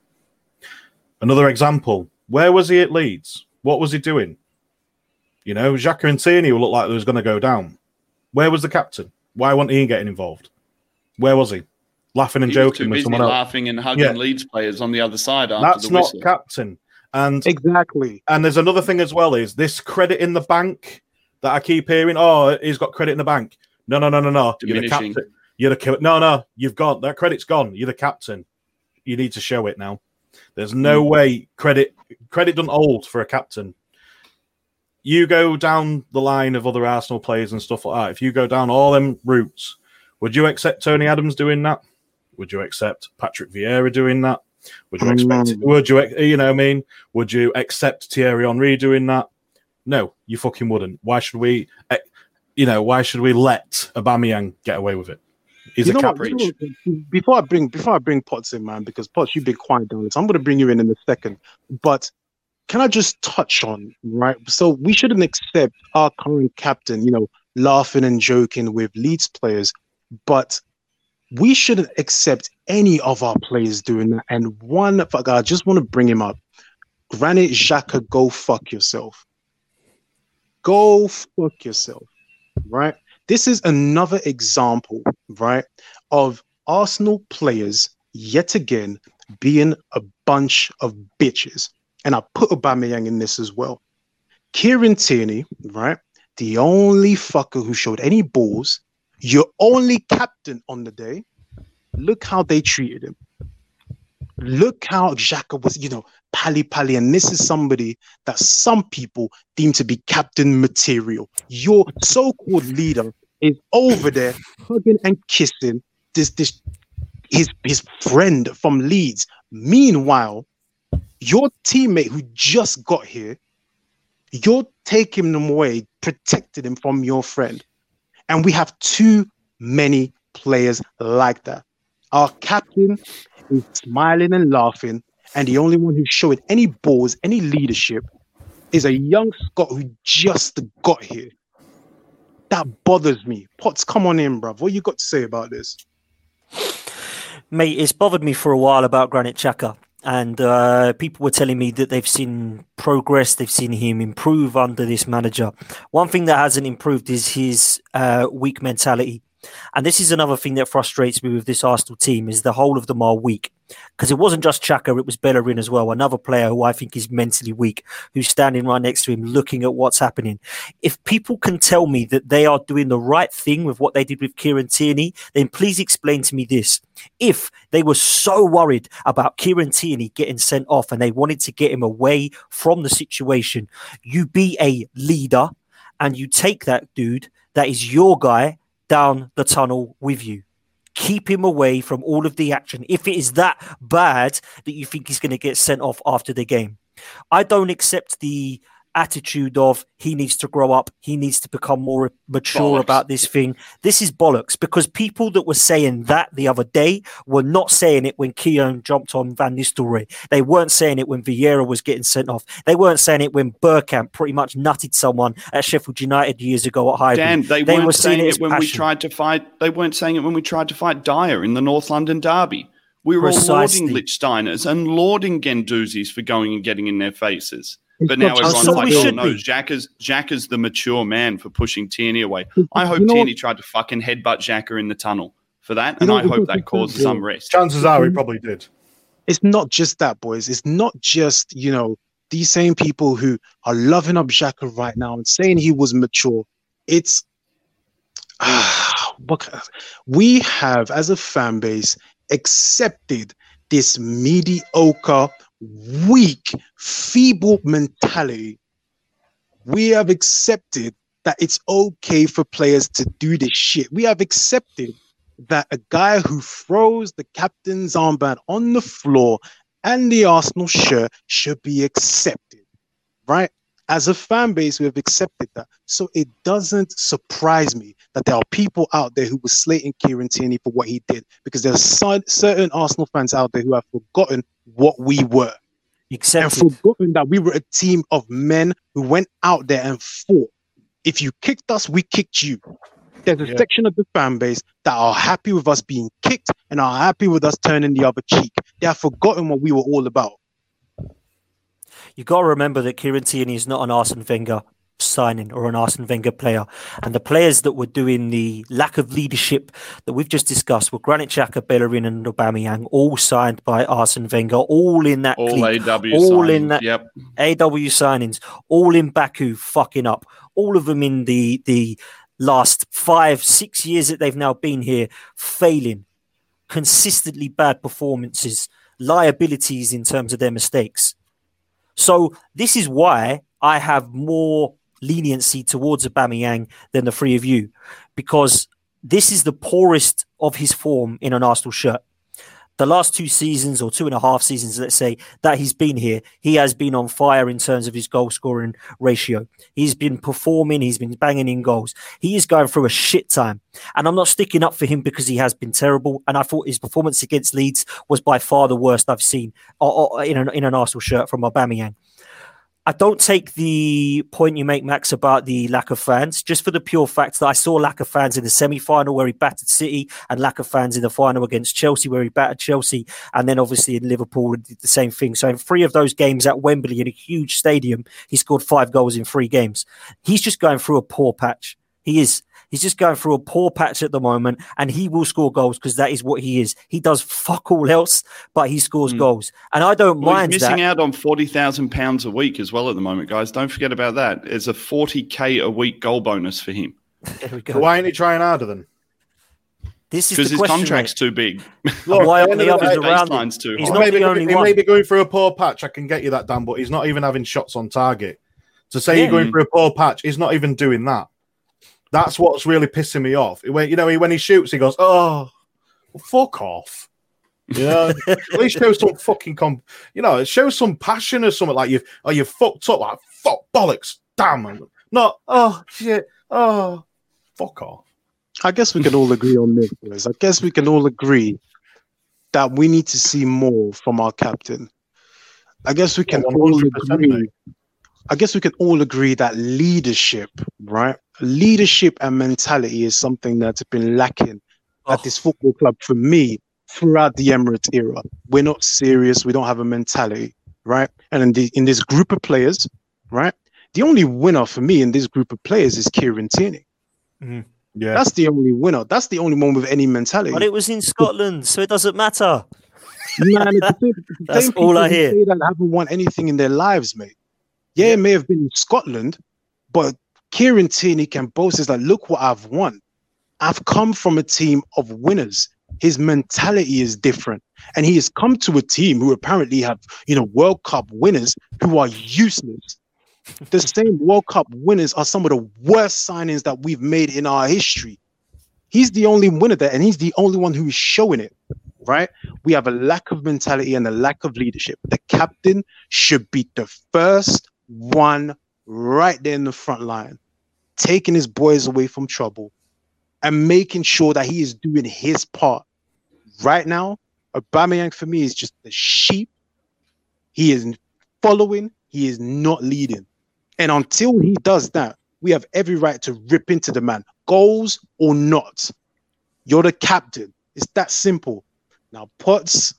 Speaker 3: Another example. Where was he at Leeds? What was he doing? You know, Xhaka and Tierney looked like they was going to go down. Where was the captain? Why wasn't he getting involved? Where was he? Laughing and
Speaker 4: He was
Speaker 3: joking
Speaker 4: too
Speaker 3: with
Speaker 4: busy
Speaker 3: someone else.
Speaker 4: laughing and hugging
Speaker 3: Yeah.
Speaker 4: Leeds players on the other side after
Speaker 3: That's
Speaker 4: the
Speaker 3: not
Speaker 4: whistle.
Speaker 3: captain. And
Speaker 2: Exactly.
Speaker 3: and there's another thing as well is this credit in the bank that I keep hearing. Oh, he's got credit in the bank. No, no, no, no, no. You're the captain. You're the ca- no, no. You've gone. That credit's gone. You're the captain. You need to show it now. There's no
Speaker 4: Mm.
Speaker 3: way credit credit doesn't hold for a captain. You go down the line of other Arsenal players and stuff like that. If you go down all them routes, would you accept Tony Adams doing that? Would you accept Patrick Vieira doing that? Would you expect?
Speaker 2: Mm.
Speaker 3: Would you? You know, I mean, would you accept Thierry Henry doing that? No, you fucking wouldn't. Why should we? eh, You know, why should we let Aubameyang get away with it? He's a cap.
Speaker 2: what, you know before I bring before I bring Potts in, man, because Potts, you've been quiet down this. I'm going to bring you in in a second, but can I just touch on right? So we shouldn't accept our current captain, you know, laughing and joking with Leeds players, but we shouldn't accept any of our players doing that. And one, fuck, I just want to bring him up. Granit Xhaka, go fuck yourself. Go fuck yourself, right? This is another example, right, of Arsenal players yet again being a bunch of bitches. And I put Aubameyang in this as well. Kieran Tierney, right, the only fucker who showed any balls, your only captain on the day. Look how they treated him. Look how Xhaka was, you know, pally pally. And this is somebody that some people deem to be captain material. Your so-called leader is over there hugging and kissing this this his his friend from Leeds. Meanwhile, your teammate who just got here, you're taking them away, protecting him from your friend. And we have too many players like that. Our captain is smiling and laughing, and the only one who's showing any balls, any leadership, is a young Scot who just got here. That bothers me. Potts, come on in, bruv. What you got to say about this?
Speaker 5: Mate, it's bothered me for a while about Granit Xhaka. And uh, people were telling me that they've seen progress, they've seen him improve under this manager. One thing that hasn't improved is his uh, weak mentality. And this is another thing that frustrates me with this Arsenal team is the whole of them are weak. Because it wasn't just Xhaka, it was Bellerin as well, another player who I think is mentally weak, who's standing right next to him looking at what's happening. If people can tell me that they are doing the right thing with what they did with Kieran Tierney, then please explain to me this. If they were so worried about Kieran Tierney getting sent off and they wanted to get him away from the situation, you be a leader and you take that dude that is your guy down the tunnel with you. Keep him away from all of the action. If it is that bad that you think he's going to get sent off after the game, I don't accept the attitude of he needs to grow up, he needs to become more mature
Speaker 4: Bollocks.
Speaker 5: about this thing. This is bollocks because people that were saying that the other day were not saying it when Keown jumped on Van Nistelrooy. They weren't saying it when Vieira was getting sent off. They weren't saying it when Bergkamp pretty much nutted someone at Sheffield United years ago at Highbury.
Speaker 4: Dan, they,
Speaker 5: They
Speaker 4: weren't
Speaker 5: were
Speaker 4: saying
Speaker 5: it
Speaker 4: when we tried to fight. They weren't saying it when we tried to fight Dier in the North London derby. We were all lauding Lichtsteiners and lauding Guendouzis for going and getting in their faces.
Speaker 2: It's
Speaker 4: But now
Speaker 2: not-
Speaker 4: everyone's
Speaker 5: so
Speaker 4: like,
Speaker 5: we
Speaker 4: oh
Speaker 5: should
Speaker 4: no,
Speaker 5: be.
Speaker 4: Xhaka's, Xhaka's the mature man for pushing Tierney away. I hope
Speaker 2: You know
Speaker 4: Tierney tried to fucking headbutt Xhaka in the tunnel for that, and
Speaker 2: know,
Speaker 4: I hope that
Speaker 2: it's
Speaker 4: causes
Speaker 2: so-
Speaker 4: unrest.
Speaker 3: Chances are he probably did.
Speaker 2: it's not just that, boys. It's not just, you know, these same people who are loving up Xhaka right now and saying he was mature. It's what we have as a fan base accepted this mediocre, weak, feeble mentality. We have accepted that it's okay for players to do this shit. We have accepted that a guy who throws the captain's armband on the floor and the Arsenal shirt should be accepted, right? As a fan base, we have accepted that. So it doesn't surprise me that there are people out there who were slating Kieran Tierney for what he did because there's cer- certain Arsenal fans out there who have forgotten what we were and
Speaker 5: Accepted.
Speaker 2: forgotten that we were a team of men who went out there and fought. If you kicked us, we kicked you. There's a
Speaker 3: Yeah.
Speaker 2: section of the fan base that are happy with us being kicked and are happy with us turning the other cheek. They have forgotten what we were all about.
Speaker 5: You got to remember that Kieran Tierney is not an Arsene Wenger. signing or an Arsene Wenger player. And the players that were doing the lack of leadership that we've just discussed were Granit Xhaka, Bellerin, and Aubameyang, all signed by Arsene Wenger, all in that
Speaker 4: All
Speaker 5: clique,
Speaker 4: AW
Speaker 5: all in that
Speaker 4: Yep.
Speaker 5: AW signings, all in Baku, fucking up. All of them in the the last five, six years that they've now been here, failing, consistently bad performances, liabilities in terms of their mistakes. So this is why I have more leniency towards Aubameyang than the three of you, because this is the poorest of his form in an Arsenal shirt. The last two seasons or two and a half seasons, let's say, that he's been here, he has been on fire in terms of his goal scoring ratio. He's been performing, he's been banging in goals. He is going through a shit time. And I'm not sticking up for him because he has been terrible. And I thought his performance against Leeds was by far the worst I've seen uh, uh, in an, in an Arsenal shirt from Aubameyang. I don't take the point you make, Max, about the lack of fans, just for the pure fact that I saw lack of fans in the semi final where he battered City and lack of fans in the final against Chelsea where he battered Chelsea. And then obviously in Liverpool, did the same thing. So in three of those games at Wembley in a huge stadium, he scored five goals in three games. He's just going through a poor patch. He is. He's just going through a poor patch at the moment, and he will score goals because that is what he is. He does fuck all else, but he scores
Speaker 4: Mm.
Speaker 5: goals, and I don't
Speaker 4: Well,
Speaker 5: mind
Speaker 4: he's missing
Speaker 5: that.
Speaker 4: out on forty thousand pounds a week as well at the moment, guys. Don't forget about that. It's a forty k a week goal bonus for him
Speaker 5: There we go.
Speaker 3: why ain't he trying harder then?
Speaker 5: This is
Speaker 4: because his
Speaker 5: question,
Speaker 4: contract's
Speaker 5: mate.
Speaker 4: too big.
Speaker 3: Look,
Speaker 5: Why aren't
Speaker 3: the
Speaker 5: the
Speaker 3: end
Speaker 5: others
Speaker 3: the
Speaker 5: around him?
Speaker 4: Too
Speaker 5: He's
Speaker 3: he
Speaker 5: not
Speaker 3: may,
Speaker 5: the
Speaker 3: be,
Speaker 5: only
Speaker 3: he
Speaker 5: one.
Speaker 3: may be going through a poor patch. I can get you that, Dan, but he's not even having shots on target. To say
Speaker 5: Yeah.
Speaker 3: you're going through a poor patch, he's not even doing that. That's what's really pissing me off. When you know, he- when he shoots, he goes, "Oh, well, fuck off." You know, at least show some fucking com. You know, show some passion or something like you. Oh, you fucked up. Like fuck bollocks. Damn. Not. Oh shit. Oh, fuck off.
Speaker 2: I guess we can all agree on this. I guess we can all agree that we need to see more from our captain. I guess we can all
Speaker 3: 100%,
Speaker 2: agree.
Speaker 3: mate.
Speaker 2: I guess we can all agree that leadership, right? Leadership and mentality is something that's been lacking at
Speaker 5: Oh.
Speaker 2: this football club for me throughout the Emirates era. We're not serious. We don't have a mentality, right? And in, the, in this group of players, right? The only winner for me in this group of players is Kieran Tierney.
Speaker 3: Yeah.
Speaker 2: That's the only winner. That's the only one with any mentality.
Speaker 5: But it was in Scotland, so it doesn't matter.
Speaker 2: Man, it's the same, the
Speaker 5: That's
Speaker 2: same
Speaker 5: all I hear.
Speaker 2: that haven't won anything in their lives, mate. Yeah, it may have been in Scotland, but Kieran Tierney can boast is like, look what I've won. I've come from a team of winners. His mentality is different. And he has come to a team who apparently have, you know, World Cup winners who are useless. The same World Cup winners are some of the worst signings that we've made in our history. He's the only winner there, and he's the only one who is showing it, right? we have a lack of mentality and a lack of leadership. The captain should be the first one right there in the front line, taking his boys away from trouble and making sure that he is doing his part. Right now, Aubameyang for me is just the sheep. He is following, he is not leading. And until he does that, we have every right to rip into the man, goals or not. You're the captain. It's that simple. Now, Potts,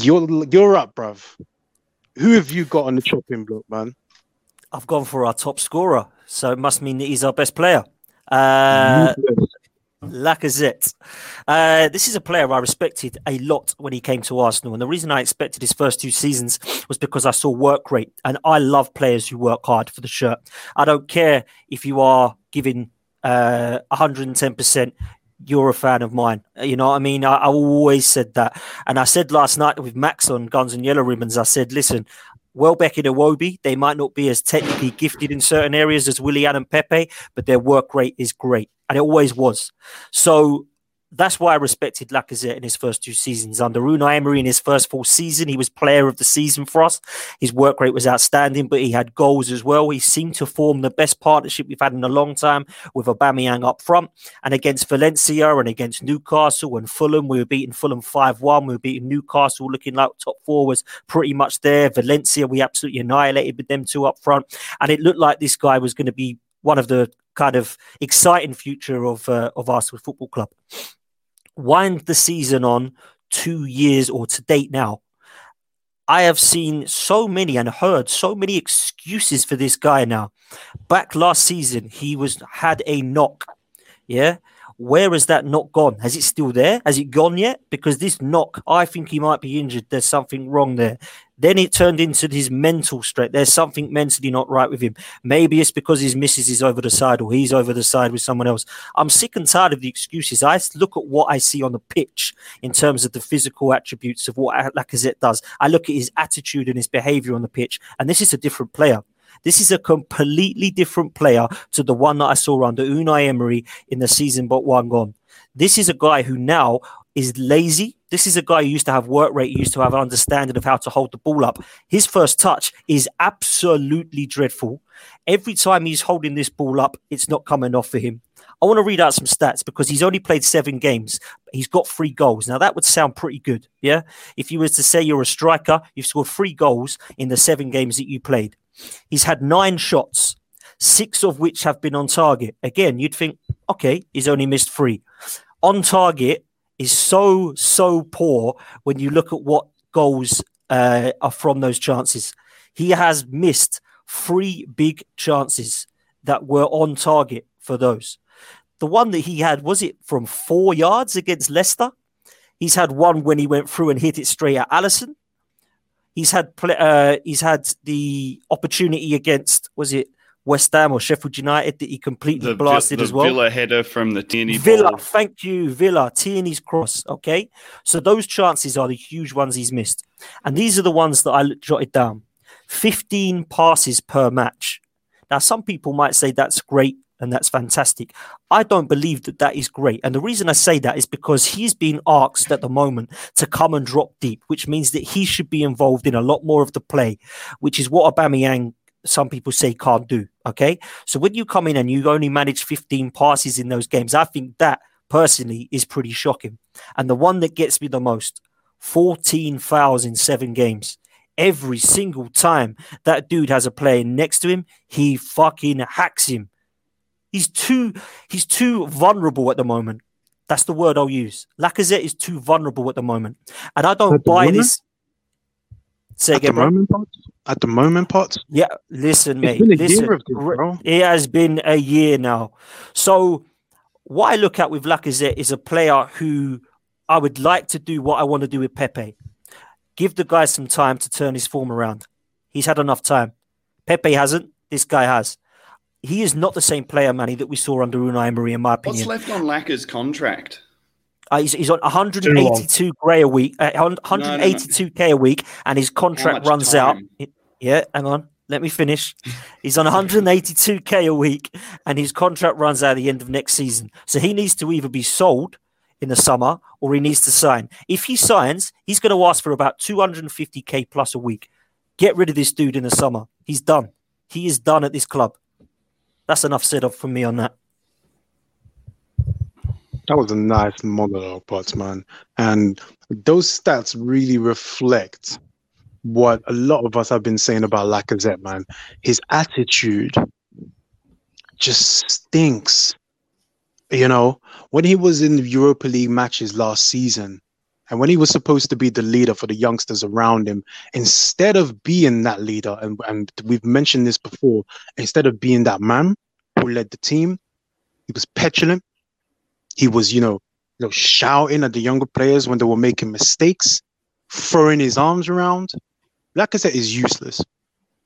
Speaker 2: you're you're up, bruv. Who have you got on the chopping block, man?
Speaker 5: I've gone for our top scorer, so it must mean that he's our best player. Uh. Lacazette. Uh, this is a player I respected a lot when he came to Arsenal. And the reason I expected his first two seasons was because I saw work rate. And I love players who work hard for the shirt. I don't care if you are giving uh, 110%. You're a fan of mine. Uh, you know what I mean? I, I always said that. And I said last night with Max on Guns and Yellow Ribbons, I said, listen, Welbeck and Iwobi, they might not be as technically gifted in certain areas as Willian and Pepe, but their work rate is great. And it always was. So that's why I respected Lacazette in his first two seasons. Under Unai Emery in his first full season, he was player of the season for us. His work rate was outstanding, but he had goals as well. He seemed to form the best partnership we've had in a long time with Aubameyang up front. And against Valencia and against Newcastle and Fulham, we were beating Fulham 5-1. We were beating Newcastle looking like top four was pretty much there. Valencia, we absolutely annihilated with them two up front. And it looked like this guy was going to be one of the kind of exciting future of uh, of Arsenal Football Club. Wind the season on two years or to date now. I have seen so many and heard so many excuses for this guy now. Back last season, he was had a knock. Yeah. Where has that knock gone? Has it still there? Has it gone yet? Because this knock, I think he might be injured. There's something wrong there. Then it turned into his mental strength. There's something mentally not right with him. Maybe it's because his missus is over the side or he's over the side with someone else. I'm sick and tired of the excuses. I look at what I see on the pitch in terms of the physical attributes of what Lacazette does. I look at his attitude and his behavior on the pitch, and this is a different player. This is a completely different player to the one that I saw under Unai Emery in the season but one gone. This is a guy who now is lazy. This is a guy who used to have work rate, used to have an understanding of how to hold the ball up. His first touch is absolutely dreadful. Every time he's holding this ball up, it's not coming off for him. I want to read out some stats because he's only played seven games. He's got three goals. Now that would sound pretty good, yeah. If you was to say you're a striker, you've scored three goals in the seven games that you played. He's had nine shots, six of which have been on target. Again, you'd think, okay, he's only missed three. On target is so, so poor when you look at what goals uh, are from those chances. He has missed three big chances that were on target for those. The one that he had, was it from four yards against Leicester? He's had one when he went through and hit it straight at Alisson. He's had uh, he's had the opportunity against was it West Ham or Sheffield United that he completely
Speaker 4: The,
Speaker 5: blasted
Speaker 4: the
Speaker 5: as well.
Speaker 4: Villa header from the Tierney
Speaker 5: Villa,
Speaker 4: ball.
Speaker 5: thank you, Villa, Tierney's cross. Okay, so those chances are the huge ones he's missed, and these are the ones that I jotted down. Fifteen passes per match. Now, some people might say that's great and that's fantastic. I don't believe that that is great, and the reason I say that is because he's being asked at the moment to come and drop deep, which means that he should be involved in a lot more of the play, which is what Aubameyang some people say can't do. Okay. So when you come in and you only manage 15 passes in those games, I think that personally is pretty shocking. And the one that gets me the most 14 fouls in seven games. Every single time that dude has a player next to him, he fucking hacks him. He's too he's too vulnerable at the moment. That's the word I'll use. Lacazette is too vulnerable at the moment. And I don't buy
Speaker 2: moment?
Speaker 5: this. Say
Speaker 2: At the
Speaker 5: bro.
Speaker 2: moment, Potts? At the moment, Potts?
Speaker 5: Yeah, listen, mate.
Speaker 2: It's been a
Speaker 5: listen,
Speaker 2: year of this, bro.
Speaker 5: It has been a year now. So, what I look at with Lacazette is a player who I would like to do what I want to do with Pepe. Give the guy some time to turn his form around. He's had enough time. Pepe hasn't. This guy has. He is not the same player, Manny, that we saw under Unai Emery, in my opinion.
Speaker 4: What's left on Lacker's contract?
Speaker 5: Uh, he's, he's on 182 grey a week, uh, 182k a week, and his contract
Speaker 4: much
Speaker 5: runs out. Yeah, hang on. Let me finish. He's on 182k a week, and his contract runs out at the end of next season. So he needs to either be sold in the summer or he needs to sign. If he signs, he's going to ask for about 250k plus a week. Get rid of this dude in the summer. He's done. He is done at this club. That's enough said of from me on that.
Speaker 2: That was a nice monologue, Potts, man. And those stats really reflect what a lot of us have been saying about Lacazette, man. His attitude just stinks. You know, when he was in the Europa League matches last season, and when he was supposed to be the leader for the youngsters around him, instead of being that leader, and, and we've mentioned this before, instead of being that man who led the team, he was petulant. He was, you know, you know, shouting at the younger players when they were making mistakes, throwing his arms around. Lacazette is useless.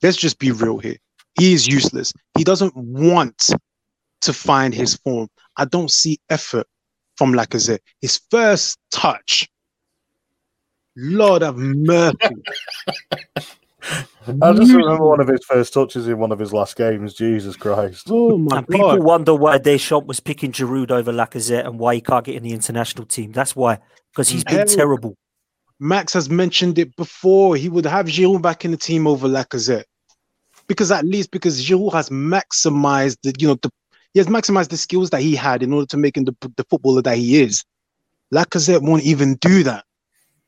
Speaker 2: Let's just be real here. He is useless. He doesn't want to find his form. I don't see effort from Lacazette. His first touch, Lord of mercy.
Speaker 3: I just mm. remember one of his first touches in one of his last games. Jesus Christ.
Speaker 2: Oh my
Speaker 5: And people wonder why Deschamps was picking Giroud over Lacazette and why he can't get in the international team. That's why, because he's been
Speaker 2: Hell.
Speaker 5: terrible.
Speaker 2: Max has mentioned it before. He would have Giroud back in the team over Lacazette. Because at least because Giroud has maximized the, you know, the he has maximized the skills that he had in order to make him the, the footballer that he is. Lacazette won't even do that.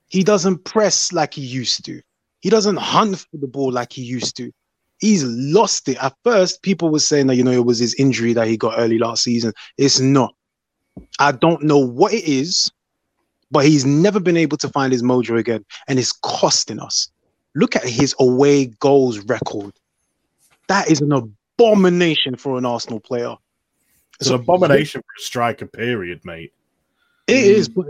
Speaker 2: He doesn't press like he used to. He doesn't hunt for the ball like he used to. He's lost it. At first, people were saying that you know it was his injury that he got early last season. It's not. I don't know what it is, but he's never been able to find his mojo again, and it's costing us. Look at his away goals record. That is an abomination for an Arsenal player.
Speaker 3: It's an abomination for a striker, period, mate.
Speaker 2: It is, mm. but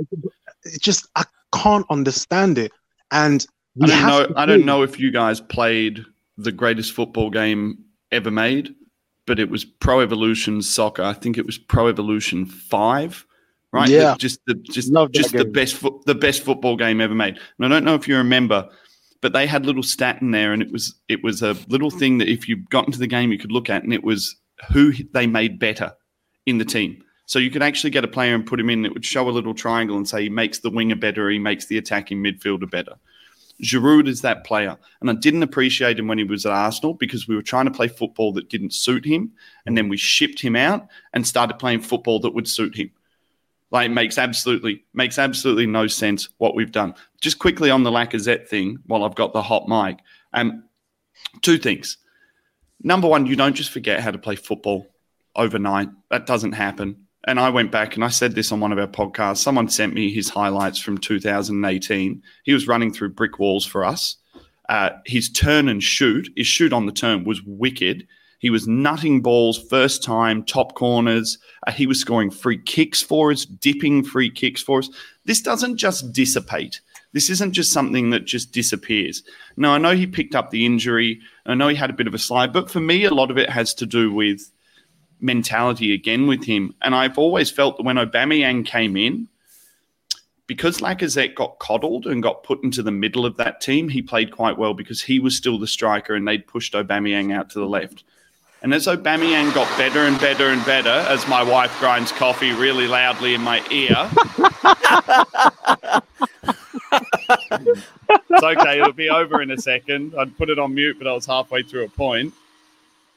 Speaker 2: it just I can't understand it. And
Speaker 4: I don't know. I don't know if you guys played the greatest football game ever made, but it was Pro Evolution Soccer. I think it was Pro Evolution Five, right?
Speaker 2: Yeah.
Speaker 4: The- just the just
Speaker 2: Love
Speaker 4: just the best fo- the best football game ever made. And I don't know if you remember, but they had little stat in there, and it was it was a little thing that if you got into the game, you could look at, and it was who they made better in the team. So you could actually get a player and put him in. It would show a little triangle and say he makes the winger better, he makes the attacking midfielder better. Giroud is that player. And I didn't appreciate him when he was at Arsenal because we were trying to play football that didn't suit him. And then we shipped him out and started playing football that would suit him. Like makes absolutely makes absolutely no sense what we've done. Just quickly on the Lacazette thing, while I've got the hot mic. Um, two things. Number one, you don't just forget how to play football overnight. That doesn't happen. And I went back and I said this on one of our podcasts. Someone sent me his highlights from 2018. He was running through brick walls for us. Uh, his turn and shoot, his shoot on the turn was wicked. He was nutting balls first time, top corners. Uh, he was scoring free kicks for us, dipping free kicks for us. This doesn't just dissipate. This isn't just something that just disappears. Now, I know he picked up the injury. I know he had a bit of a slide, but for me, a lot of it has to do with mentality again with him. And I've always felt that when Aubameyang came in, because Lacazette got coddled and got put into the middle of that team, he played quite well because he was still the striker and they'd pushed Aubameyang out to the left. And as Aubameyang got better and better and better, as my wife grinds coffee really loudly in my ear, it's okay, it'll be over in a second. I'd put it on mute, but I was halfway through a point.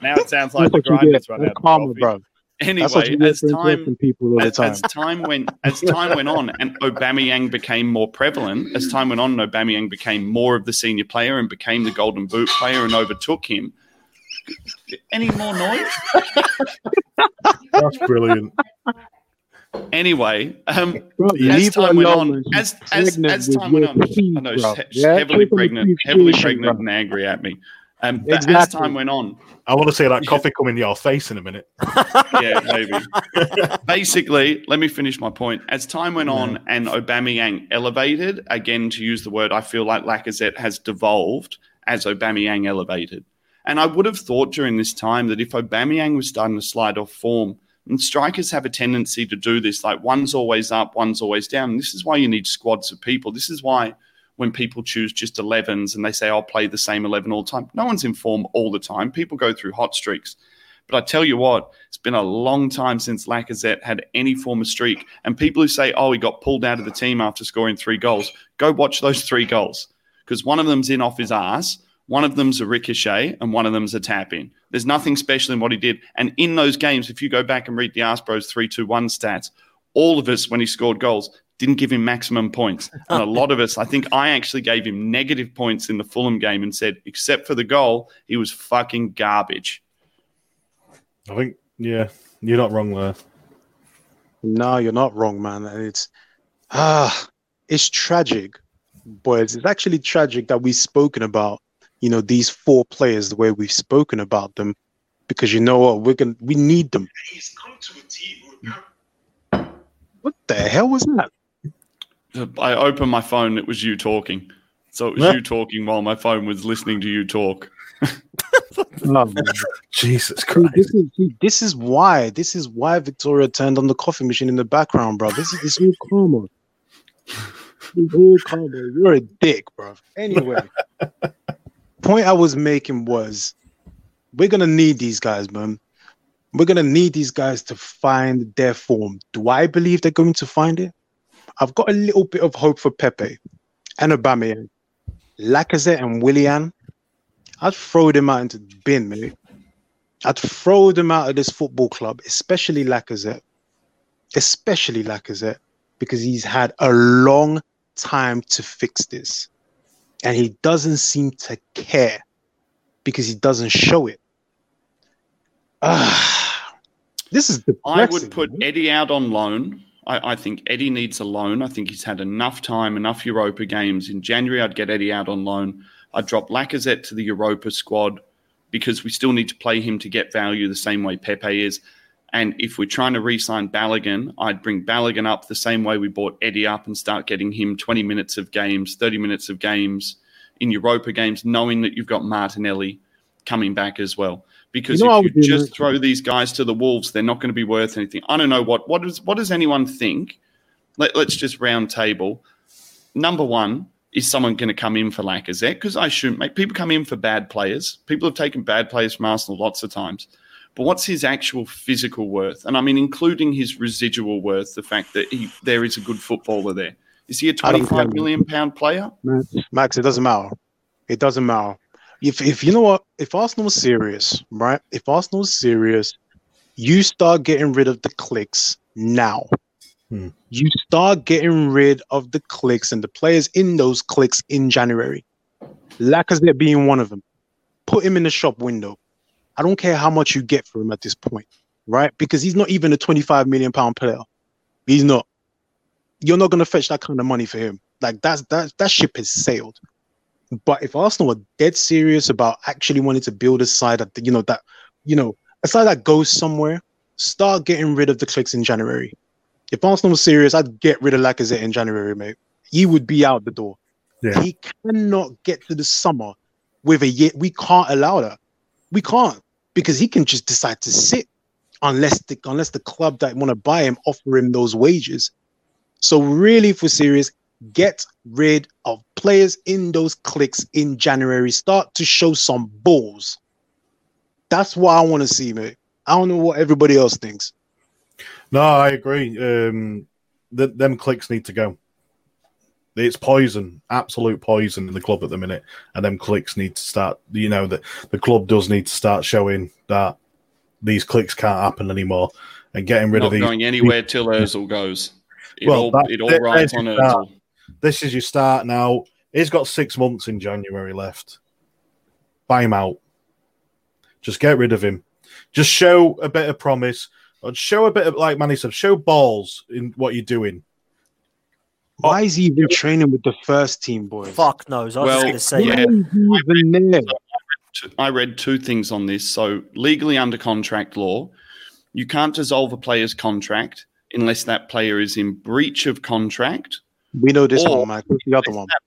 Speaker 4: Now it sounds like
Speaker 2: That's
Speaker 4: the
Speaker 2: what you
Speaker 4: grinder's
Speaker 2: get.
Speaker 4: run
Speaker 2: You're
Speaker 4: out of coffee.
Speaker 2: bro. That's what you
Speaker 4: Anyway, as time
Speaker 2: people
Speaker 4: as,
Speaker 2: time.
Speaker 4: as time went as time went on and Aubameyang became more prevalent, as time went on, and Aubameyang became more of the senior player and became the Golden Boot player and overtook him. Any more noise?
Speaker 3: That's brilliant.
Speaker 4: Anyway, um,
Speaker 2: Bro,
Speaker 4: as time went on, as as, as time went on, I know
Speaker 2: bro.
Speaker 4: she's
Speaker 2: Yeah,
Speaker 4: heavily pregnant, heavily pregnant
Speaker 2: bro.
Speaker 4: and angry at me. Um, but as time went on,
Speaker 3: I want to see that coffee come in your face in a minute.
Speaker 4: yeah, maybe. Basically, let me finish my point. As time went on and Aubameyang elevated, again, to use the word, I feel like Lacazette has devolved as Aubameyang elevated. And I would have thought during this time that if Aubameyang was starting to slide off form, and strikers have a tendency to do this, like one's always up, one's always down. And this is why you need squads of people. This is why when people choose just 11s and they say, I'll play the same 11 all the time, no one's in form all the time. People go through hot streaks. But I tell you what, it's been a long time since Lacazette had any form of streak. And people who say, oh, he got pulled out of the team after scoring three goals, go watch those three goals because one of them's in off his ass, one of them's a ricochet, and one of them's a tap in. There's nothing special in what he did. And in those games, if you go back and read the Aspros 3 2 1 stats, all of us, when he scored goals, didn't give him maximum points. And a lot of us, I think I actually gave him negative points in the Fulham game and said, except for the goal, he was fucking garbage.
Speaker 3: I think, yeah, you're not wrong there.
Speaker 2: No, you're not wrong, man. It's ah, it's tragic, but it's actually tragic that we've spoken about, you know, these four players the way we've spoken about them, because you know what, we're gonna we need them. What the hell was that?
Speaker 4: I opened my phone, it was you talking. So it was
Speaker 3: Yeah.
Speaker 4: you talking while my phone was listening to you talk.
Speaker 2: Oh.
Speaker 3: Jesus Christ.
Speaker 2: this is this is why this is why Victoria turned on the coffee machine in the background, bro. This is this is all karma. It's all karma. You're a dick, bro. Anyway, point I was making was we're gonna need these guys, man. We're gonna need these guys to find their form. Do I believe they're going to find it? I've got a little bit of hope for Pepe and Aubameyang, Lacazette and Willian. I'd throw them out into the bin, mate. I'd throw them out of this football club, especially Lacazette, especially Lacazette, because he's had a long time to fix this, and he doesn't seem to care because he doesn't show it. Ah, this is
Speaker 4: I would put. Eddie out on loan. I, I think Eddie needs a loan. I think he's had enough time, enough Europa games. In January, I'd get Eddie out on loan. I'd drop Lacazette to the Europa squad because we still need to play him to get value the same way Pepe is. And if we're trying to re-sign Balogun, I'd bring Balogun up the same way we bought Eddie up and start getting him 20 minutes of games, 30 minutes of games in Europa games, knowing that you've got Martinelli coming back as well. Because
Speaker 2: You know
Speaker 4: if you just throw these guys to the wolves, they're not going to be worth anything. I don't know what what does what does anyone think? Let, let's just round table. Number one, is someone going to come in for Lacazette? Because I shouldn't. Mate, people come in for bad players. People have taken bad players from Arsenal lots of times. But what's his actual physical worth? And I mean, including his residual worth, the fact that he there is a good footballer there. Is he a
Speaker 2: don't
Speaker 4: twenty-five
Speaker 2: care.
Speaker 4: million pound player?
Speaker 2: Max, it doesn't matter. It doesn't matter. If if you know what, if Arsenal's serious, right? If Arsenal's serious, you start getting rid of the clicks now.
Speaker 3: Hmm.
Speaker 2: You start getting rid of the clicks and the players in those clicks in January. Lacazette being one of them. Put him in the shop window. I don't care how much you get for him at this point, right? Because he's not even a 25 million pound player. He's not. You're not gonna fetch that kind of money for him. Like that's that that ship has sailed. But if Arsenal were dead serious about actually wanting to build a side that you know that you know a side that goes somewhere, start getting rid of the clicks in January. If Arsenal was serious, I'd get rid of Lacazette in January, mate. He would be out the door.
Speaker 3: Yeah.
Speaker 2: He cannot get to the summer with a year. We can't allow that. We can't because he can just decide to sit unless the unless the club that want to buy him offer him those wages. So really, if we're serious, get rid of players in those clicks in January. Start to show some balls. That's what I want to see, mate. I don't know what everybody else thinks.
Speaker 3: No, I agree. Um, th- them clicks need to go. It's poison, absolute poison in the club at the minute, and them clicks need to start. You know that the club does need to start showing that these clicks can't happen anymore, and getting rid
Speaker 4: Not
Speaker 3: of these.
Speaker 4: going anywhere till Özil goes. It
Speaker 3: Well,
Speaker 4: all
Speaker 3: that-
Speaker 4: it all rides on
Speaker 3: your.
Speaker 4: Özil.
Speaker 3: This is your start now. He's got six months in January left. Buy him out. Just get rid of him. Just show a bit of promise. Or show a bit of, like Manny said, show balls in what you're doing.
Speaker 2: Why is he even training with the first team, boys?
Speaker 5: Fuck knows. I was
Speaker 4: Well,
Speaker 5: going to say.
Speaker 4: yeah.
Speaker 2: Why is he even there?
Speaker 4: I read two things on this. So, legally under contract law, you can't dissolve a player's contract unless that player is in breach of contract.
Speaker 2: We know this
Speaker 4: Or-
Speaker 2: one, Mike. What's the other one?
Speaker 4: That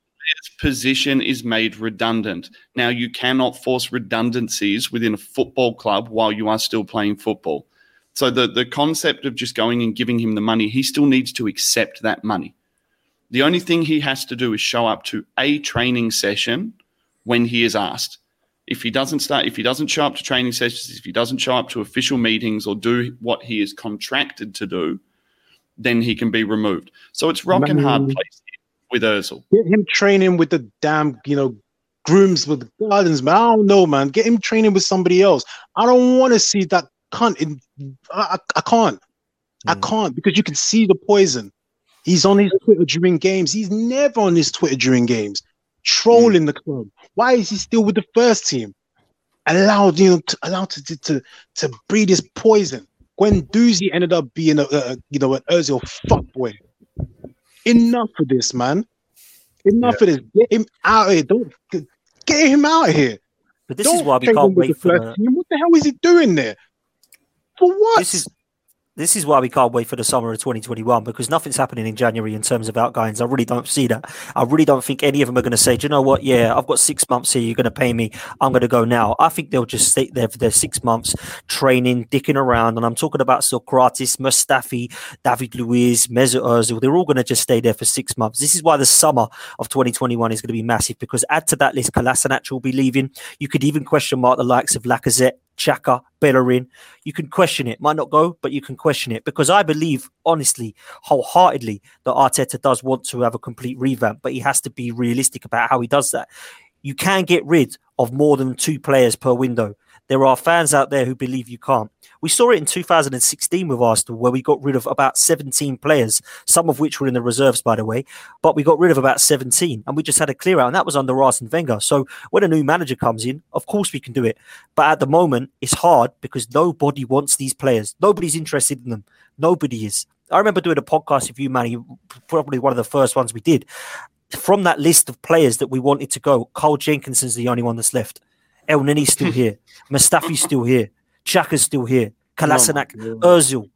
Speaker 4: position is made redundant. Now, you cannot force redundancies within a football club while you are still playing football. So, the, the concept of just going and giving him the money, he still needs to accept that money. The only thing he has to do is show up to a training session when he is asked. If he doesn't start, if he doesn't show up to training sessions, if he doesn't show up to official meetings or do what he is contracted to do, then he can be removed. So it's rock and hard place with Özil.
Speaker 2: Get him training with the damn, you know, grooms with the gardens, man. I don't know, man. Get him training with somebody else. I don't want to see that cunt. In, I, I, I can't. I
Speaker 3: Mm.
Speaker 2: can't because you can see the poison. He's on his Twitter during games. He's never on his Twitter during games, trolling the club. Why is he still with the first team? Allowed, you know, to, allowed to, to to to breed his poison. Guendouzi ended up being a, a you know an Özil fuckboy. Enough of this, man. Enough of this. Get him out of here. Don't get him out of here.
Speaker 5: But this
Speaker 2: Don't
Speaker 5: is why we can't wait for the.
Speaker 2: What the hell is he doing there? For what?
Speaker 5: this is this is why we can't wait for the summer of 2021 because nothing's happening in January in terms of outgoings. I really don't see that. I really don't think any of them are going to say, Do you know what? Yeah, I've got six months here. You're going to pay me. I'm going to go now. I think they'll just stay there for their six months training, dicking around. And I'm talking about Sokratis, Mustafi, David Luiz, Mesut Ozil. They're all going to just stay there for six months. This is why the summer of 2021 is going to be massive because add to that list, Kolasinac will be leaving. You could even question mark the likes of Lacazette, Xhaka, Bellerin. You can question it. Might not go, but you can question it because I believe, honestly, wholeheartedly, that Arteta does want to have a complete revamp, but he has to be realistic about how he does that. You can get rid of more than two players per window. There are fans out there who believe you can't. We saw it in 2016 with Arsenal, where we got rid of about 17 players, some of which were in the reserves, by the way, but we got rid of about 17 and we just had a clear out, and that was under Arsene Wenger. So when a new manager comes in, of course we can do it. But at the moment, it's hard because nobody wants these players. Nobody's interested in them. Nobody is. I remember doing a podcast with you, Manny, probably one of the first ones we did. From that list of players that we wanted to go, Carl Jenkinson's the only one that's left. Elneny's still here. Mustafi's still here. Xhaka's still here. Oh Kolasinac, Ozil.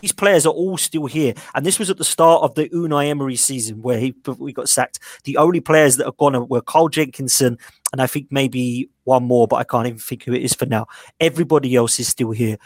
Speaker 5: These players are all still here. And this was at the start of the Unai Emery season where he we got sacked. The only players that are gone were Carl Jenkinson and I think maybe one more, but I can't even think who it is for now. Everybody else is still here.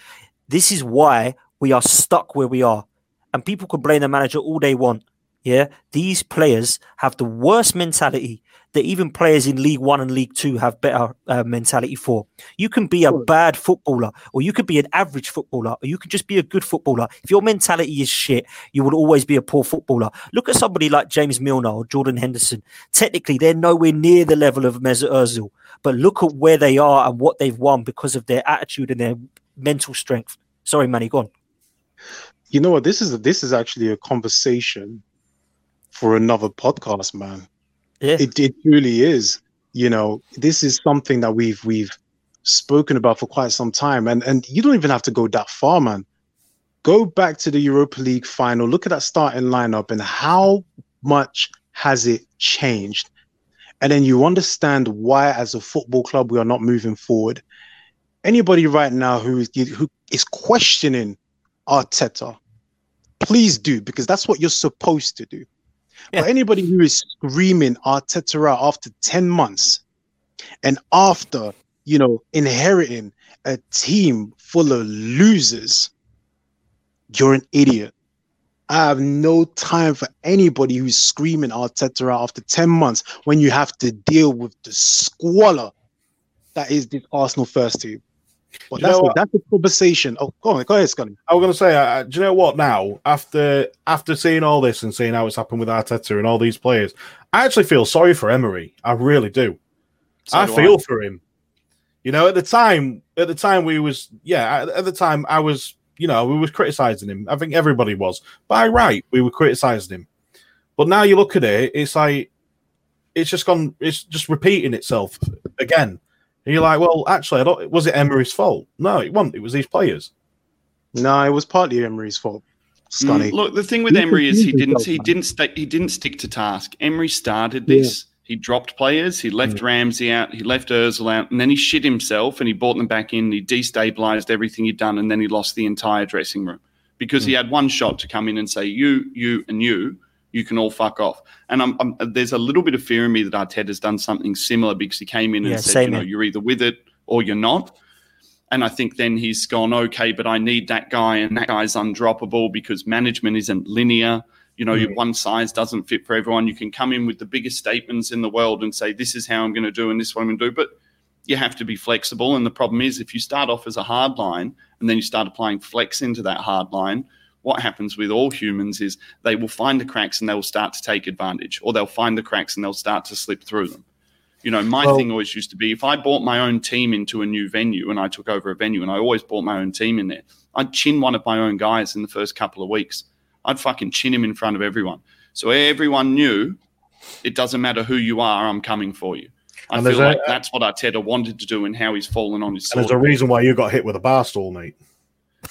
Speaker 5: This is why we are stuck where we are. And people can blame the manager all they want. Yeah, these players have the worst mentality that even players in League One and League Two have better uh, mentality for. You can be a bad footballer, or you could be an average footballer, or you could just be a good footballer. If your mentality is shit, you will always be a poor footballer. Look at somebody like James Milner or Jordan Henderson. Technically, they're nowhere near the level of Mesut Ozil, but look at where they are and what they've won because of their attitude and their mental strength. Sorry, Manny, go on.
Speaker 2: You know what? This is this is actually a conversation for another podcast, man.
Speaker 5: Yeah.
Speaker 2: It it truly is. You know, this is something that we've we've spoken about for quite some time, and and you don't even have to go that far, man. Go back to the Europa League final. Look at that starting lineup and how much has it changed, and then you understand why, as a football club, we are not moving forward. Anybody right now who is who is questioning Arteta, please do because that's what you're supposed to do.
Speaker 5: Yeah.
Speaker 2: But anybody who is screaming ah, Arteta out after 10 months and after, you know, inheriting a team full of losers, you're an idiot. I have no time for anybody who's screaming ah, Arteta out after 10 months when you have to deal with the squalor that is this Arsenal first team. But that's, a, that's a conversation. Oh, go on, go ahead, Scotty.
Speaker 3: I was going to say, uh, do you know what? Now, after after seeing all this and seeing how it's happened with Arteta and all these players, I actually feel sorry for Emery. I really do.
Speaker 4: So
Speaker 3: I
Speaker 4: do
Speaker 3: feel for him. You know, at the time, at the time we was, yeah, at, at the time I was, you know, we was criticizing him. I think everybody was. By right, we were criticizing him. But now you look at it, it's like it's just gone. It's just repeating itself again. And you're like, well, actually, I don't. Was it Emery's fault? No, it wasn't. It was these players.
Speaker 2: No, it was partly Emery's fault. Scotty.
Speaker 4: Mm, look, the thing with Emery is he didn't he didn't stick he didn't stick to task. Emery started
Speaker 2: Yeah.
Speaker 4: this. He dropped players. He left Ramsey out. He left Özil out, and then he shit himself and he brought them back in. He destabilized everything he'd done, and then he lost the entire dressing room because he had one shot to come in and say, "You, you, and you." You can all fuck off, and I'm, I'm, there's a little bit of fear in me that Arteta's done something similar because he came in and
Speaker 5: Yeah,
Speaker 4: said, "You know, you're either with it or you're not." And I think then he's gone, okay, but I need that guy, and that guy's undroppable because management isn't linear. You know,
Speaker 3: Mm.
Speaker 4: one size doesn't fit for everyone. You can come in with the biggest statements in the world and say, this is how I'm going to do and this is what I'm going to do. But you have to be flexible. And the problem is, if you start off as a hard line and then you start applying flex into that hard line, what happens with all humans is they will find the cracks and they will start to take advantage, or they'll find the cracks and they'll start to slip through them. You know, my
Speaker 3: Well-
Speaker 4: thing always used to be if I bought my own team into a new venue and I took over a venue and I always bought my own team in there, I'd chin one of my own guys in the first couple of weeks. I'd fucking chin him in front of everyone. So everyone knew it doesn't matter who you are, I'm coming for you. I
Speaker 3: And
Speaker 4: feel
Speaker 3: a-
Speaker 4: like that's what Arteta wanted to do and how he's fallen on his
Speaker 3: And there's a reason why you got hit with a bar stool, mate.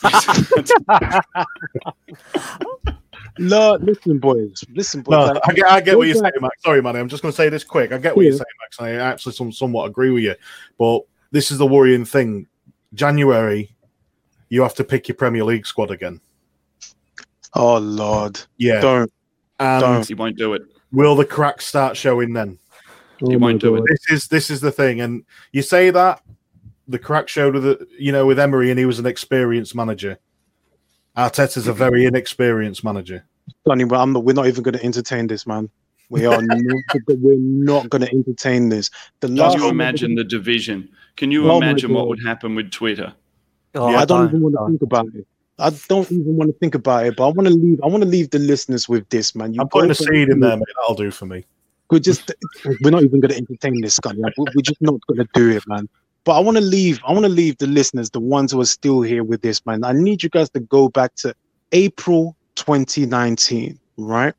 Speaker 2: No, listen, boys. Listen, boys.
Speaker 3: No,
Speaker 2: Like,
Speaker 3: I get, I get what you're
Speaker 2: go
Speaker 3: saying, Max. Sorry, man. I'm just going to say this quick. I get what you're saying, Max. I actually some, somewhat agree with you. But this is the worrying thing. January, you have to pick your Premier League squad again.
Speaker 2: oh Lord,
Speaker 3: Yeah.
Speaker 2: don't.
Speaker 3: And
Speaker 2: don't.
Speaker 4: he won't do it.
Speaker 3: will the cracks start showing then?
Speaker 4: He
Speaker 2: Oh my
Speaker 4: won't do it.
Speaker 3: This is this is the thing. And you say that the crack showed with the, you know with Emery, and he was an experienced manager. Arteta's a very inexperienced manager.
Speaker 2: Sonny, but I'm we're not even going to entertain this, man. We are not, we're not going to entertain this. The
Speaker 4: Can
Speaker 2: last
Speaker 4: you imagine the division? Can you
Speaker 2: Oh
Speaker 4: imagine what would happen with Twitter?
Speaker 5: Oh,
Speaker 2: I don't even want to think about it. I don't even want to think about it. But I want to leave. I want to leave the listeners with this, man. You
Speaker 3: I'm putting
Speaker 2: go
Speaker 3: a
Speaker 2: for-
Speaker 3: seed in there, mate. That'll do for me.
Speaker 2: We're just. We're not even going to entertain this, Scotty. We're we're just not going to do it, man. But I want to leave. I want to leave the listeners, the ones who are still here with this, man. I need you guys to go back to April 2019, right?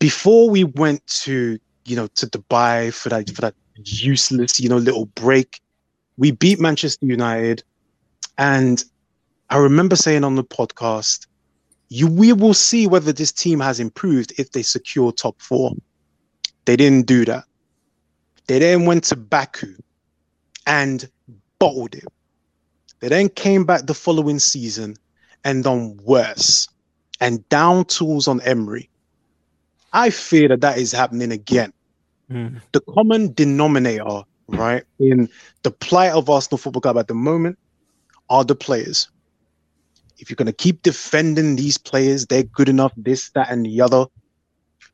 Speaker 2: Before we went to, you know, to Dubai for that for that useless, you know, little break, we beat Manchester United, and I remember saying on the podcast, "You, we will see whether this team has improved if they secure top four. They didn't do that. They then went to Baku and bottled it. They then came back the following season and done worse and down tools on Emery. I fear that that is happening again.
Speaker 5: Mm.
Speaker 2: The common denominator, right, in the plight of Arsenal Football Club at the moment are the players. If you're going to keep defending these players, they're good enough, this, that, and the other.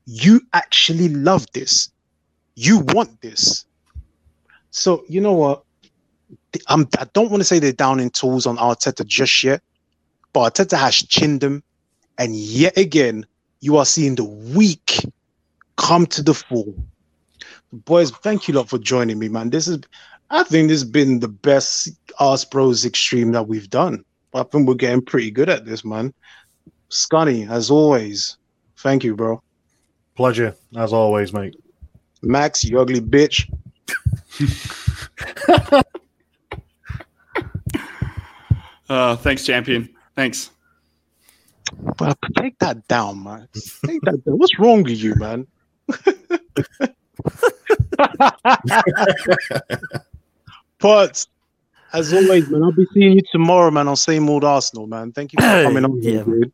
Speaker 2: You actually love this. You want this. So, you know what? I'm, I don't want to say they're down in tools on Arteta just yet, but Arteta has chinned them. And yet again, you are seeing the weak come to the fore. Boys, thank you lot for joining me, man. This is, I think this has been the best Ars Bros Extreme that we've done. I think we're getting pretty good at this, man. Scunny, as always, thank you, bro.
Speaker 3: Pleasure, as always, mate.
Speaker 2: Max, you ugly bitch.
Speaker 4: Uh, thanks, champion. Thanks.
Speaker 2: But take that down, man. Take that down. What's wrong with you, man? but as always, man, I'll be seeing you tomorrow, man, on same old Arsenal, man. Thank you for coming on,
Speaker 5: Yeah,
Speaker 2: here, dude.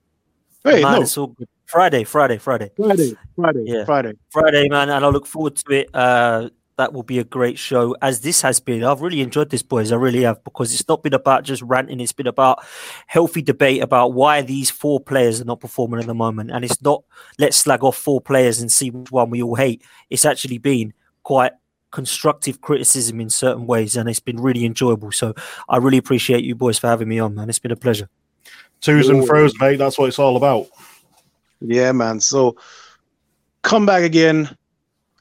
Speaker 2: Hey,
Speaker 5: man,
Speaker 2: no,
Speaker 5: it's all good. Friday, Friday, Friday,
Speaker 2: Friday, Friday,
Speaker 5: Yeah.
Speaker 2: Friday.
Speaker 5: Friday, man, and I look forward to it. Uh, that will be a great show, as this has been. I've really enjoyed this, boys. I really have, because it's not been about just ranting. It's been about healthy debate about why these four players are not performing at the moment. And it's not let's slag off four players and see which one we all hate. It's actually been quite constructive criticism in certain ways, and it's been really enjoyable. So I really appreciate you boys for having me on, man. It's been a pleasure.
Speaker 3: Twos and
Speaker 2: Ooh.
Speaker 3: throws, mate. That's what it's all about.
Speaker 2: Yeah, man. So come back again.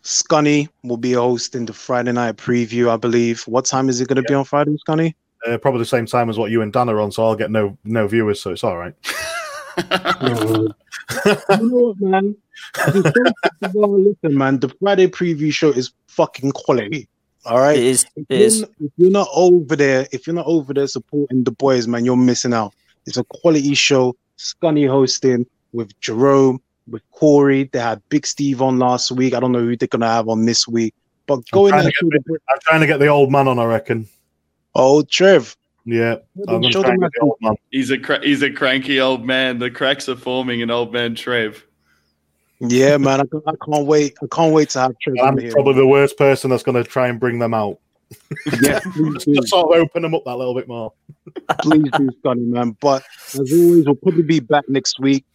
Speaker 2: Scunny will be hosting the Friday night preview, I believe. What time is it going to be on Friday, Scunny?
Speaker 3: Uh, probably the same time as what you and Dan are on, so I'll get no no viewers, so it's all right.
Speaker 2: you know what, man? The show- well, listen, man. The Friday preview show is fucking quality. All right.
Speaker 5: It is.
Speaker 2: If
Speaker 5: It
Speaker 2: you're,
Speaker 5: is.
Speaker 2: not, if you're not over there, if you're not over there supporting the boys, man, you're missing out. It's a quality show. Scunny hosting with Jerome, with Corey. They had Big Steve on last week. I don't know who they're gonna have on this week. But go in
Speaker 3: trying
Speaker 2: there.
Speaker 3: to
Speaker 2: show the-
Speaker 3: I'm trying to get the old man on, I reckon.
Speaker 2: Oh, Trev.
Speaker 3: Yeah,
Speaker 2: Show them
Speaker 3: the old man.
Speaker 4: He's a cra- he's a cranky old man. The cracks are forming in old man Trev.
Speaker 2: Yeah, man. I, can- I can't wait. I can't wait to have Trev
Speaker 3: I'm
Speaker 2: here.
Speaker 3: probably the worst person that's going to try and bring them out.
Speaker 2: Yeah, please
Speaker 3: Just
Speaker 2: do.
Speaker 3: to sort of open them up that little bit more.
Speaker 2: please do, Scotty, man. But as always, we'll probably be back next week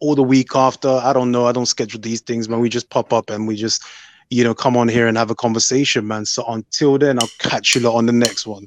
Speaker 2: or the week after. I don't know. I don't schedule these things, man. We just pop up and we just, you know, come on here and have a conversation, man. So until then, I'll catch you lot on the next one.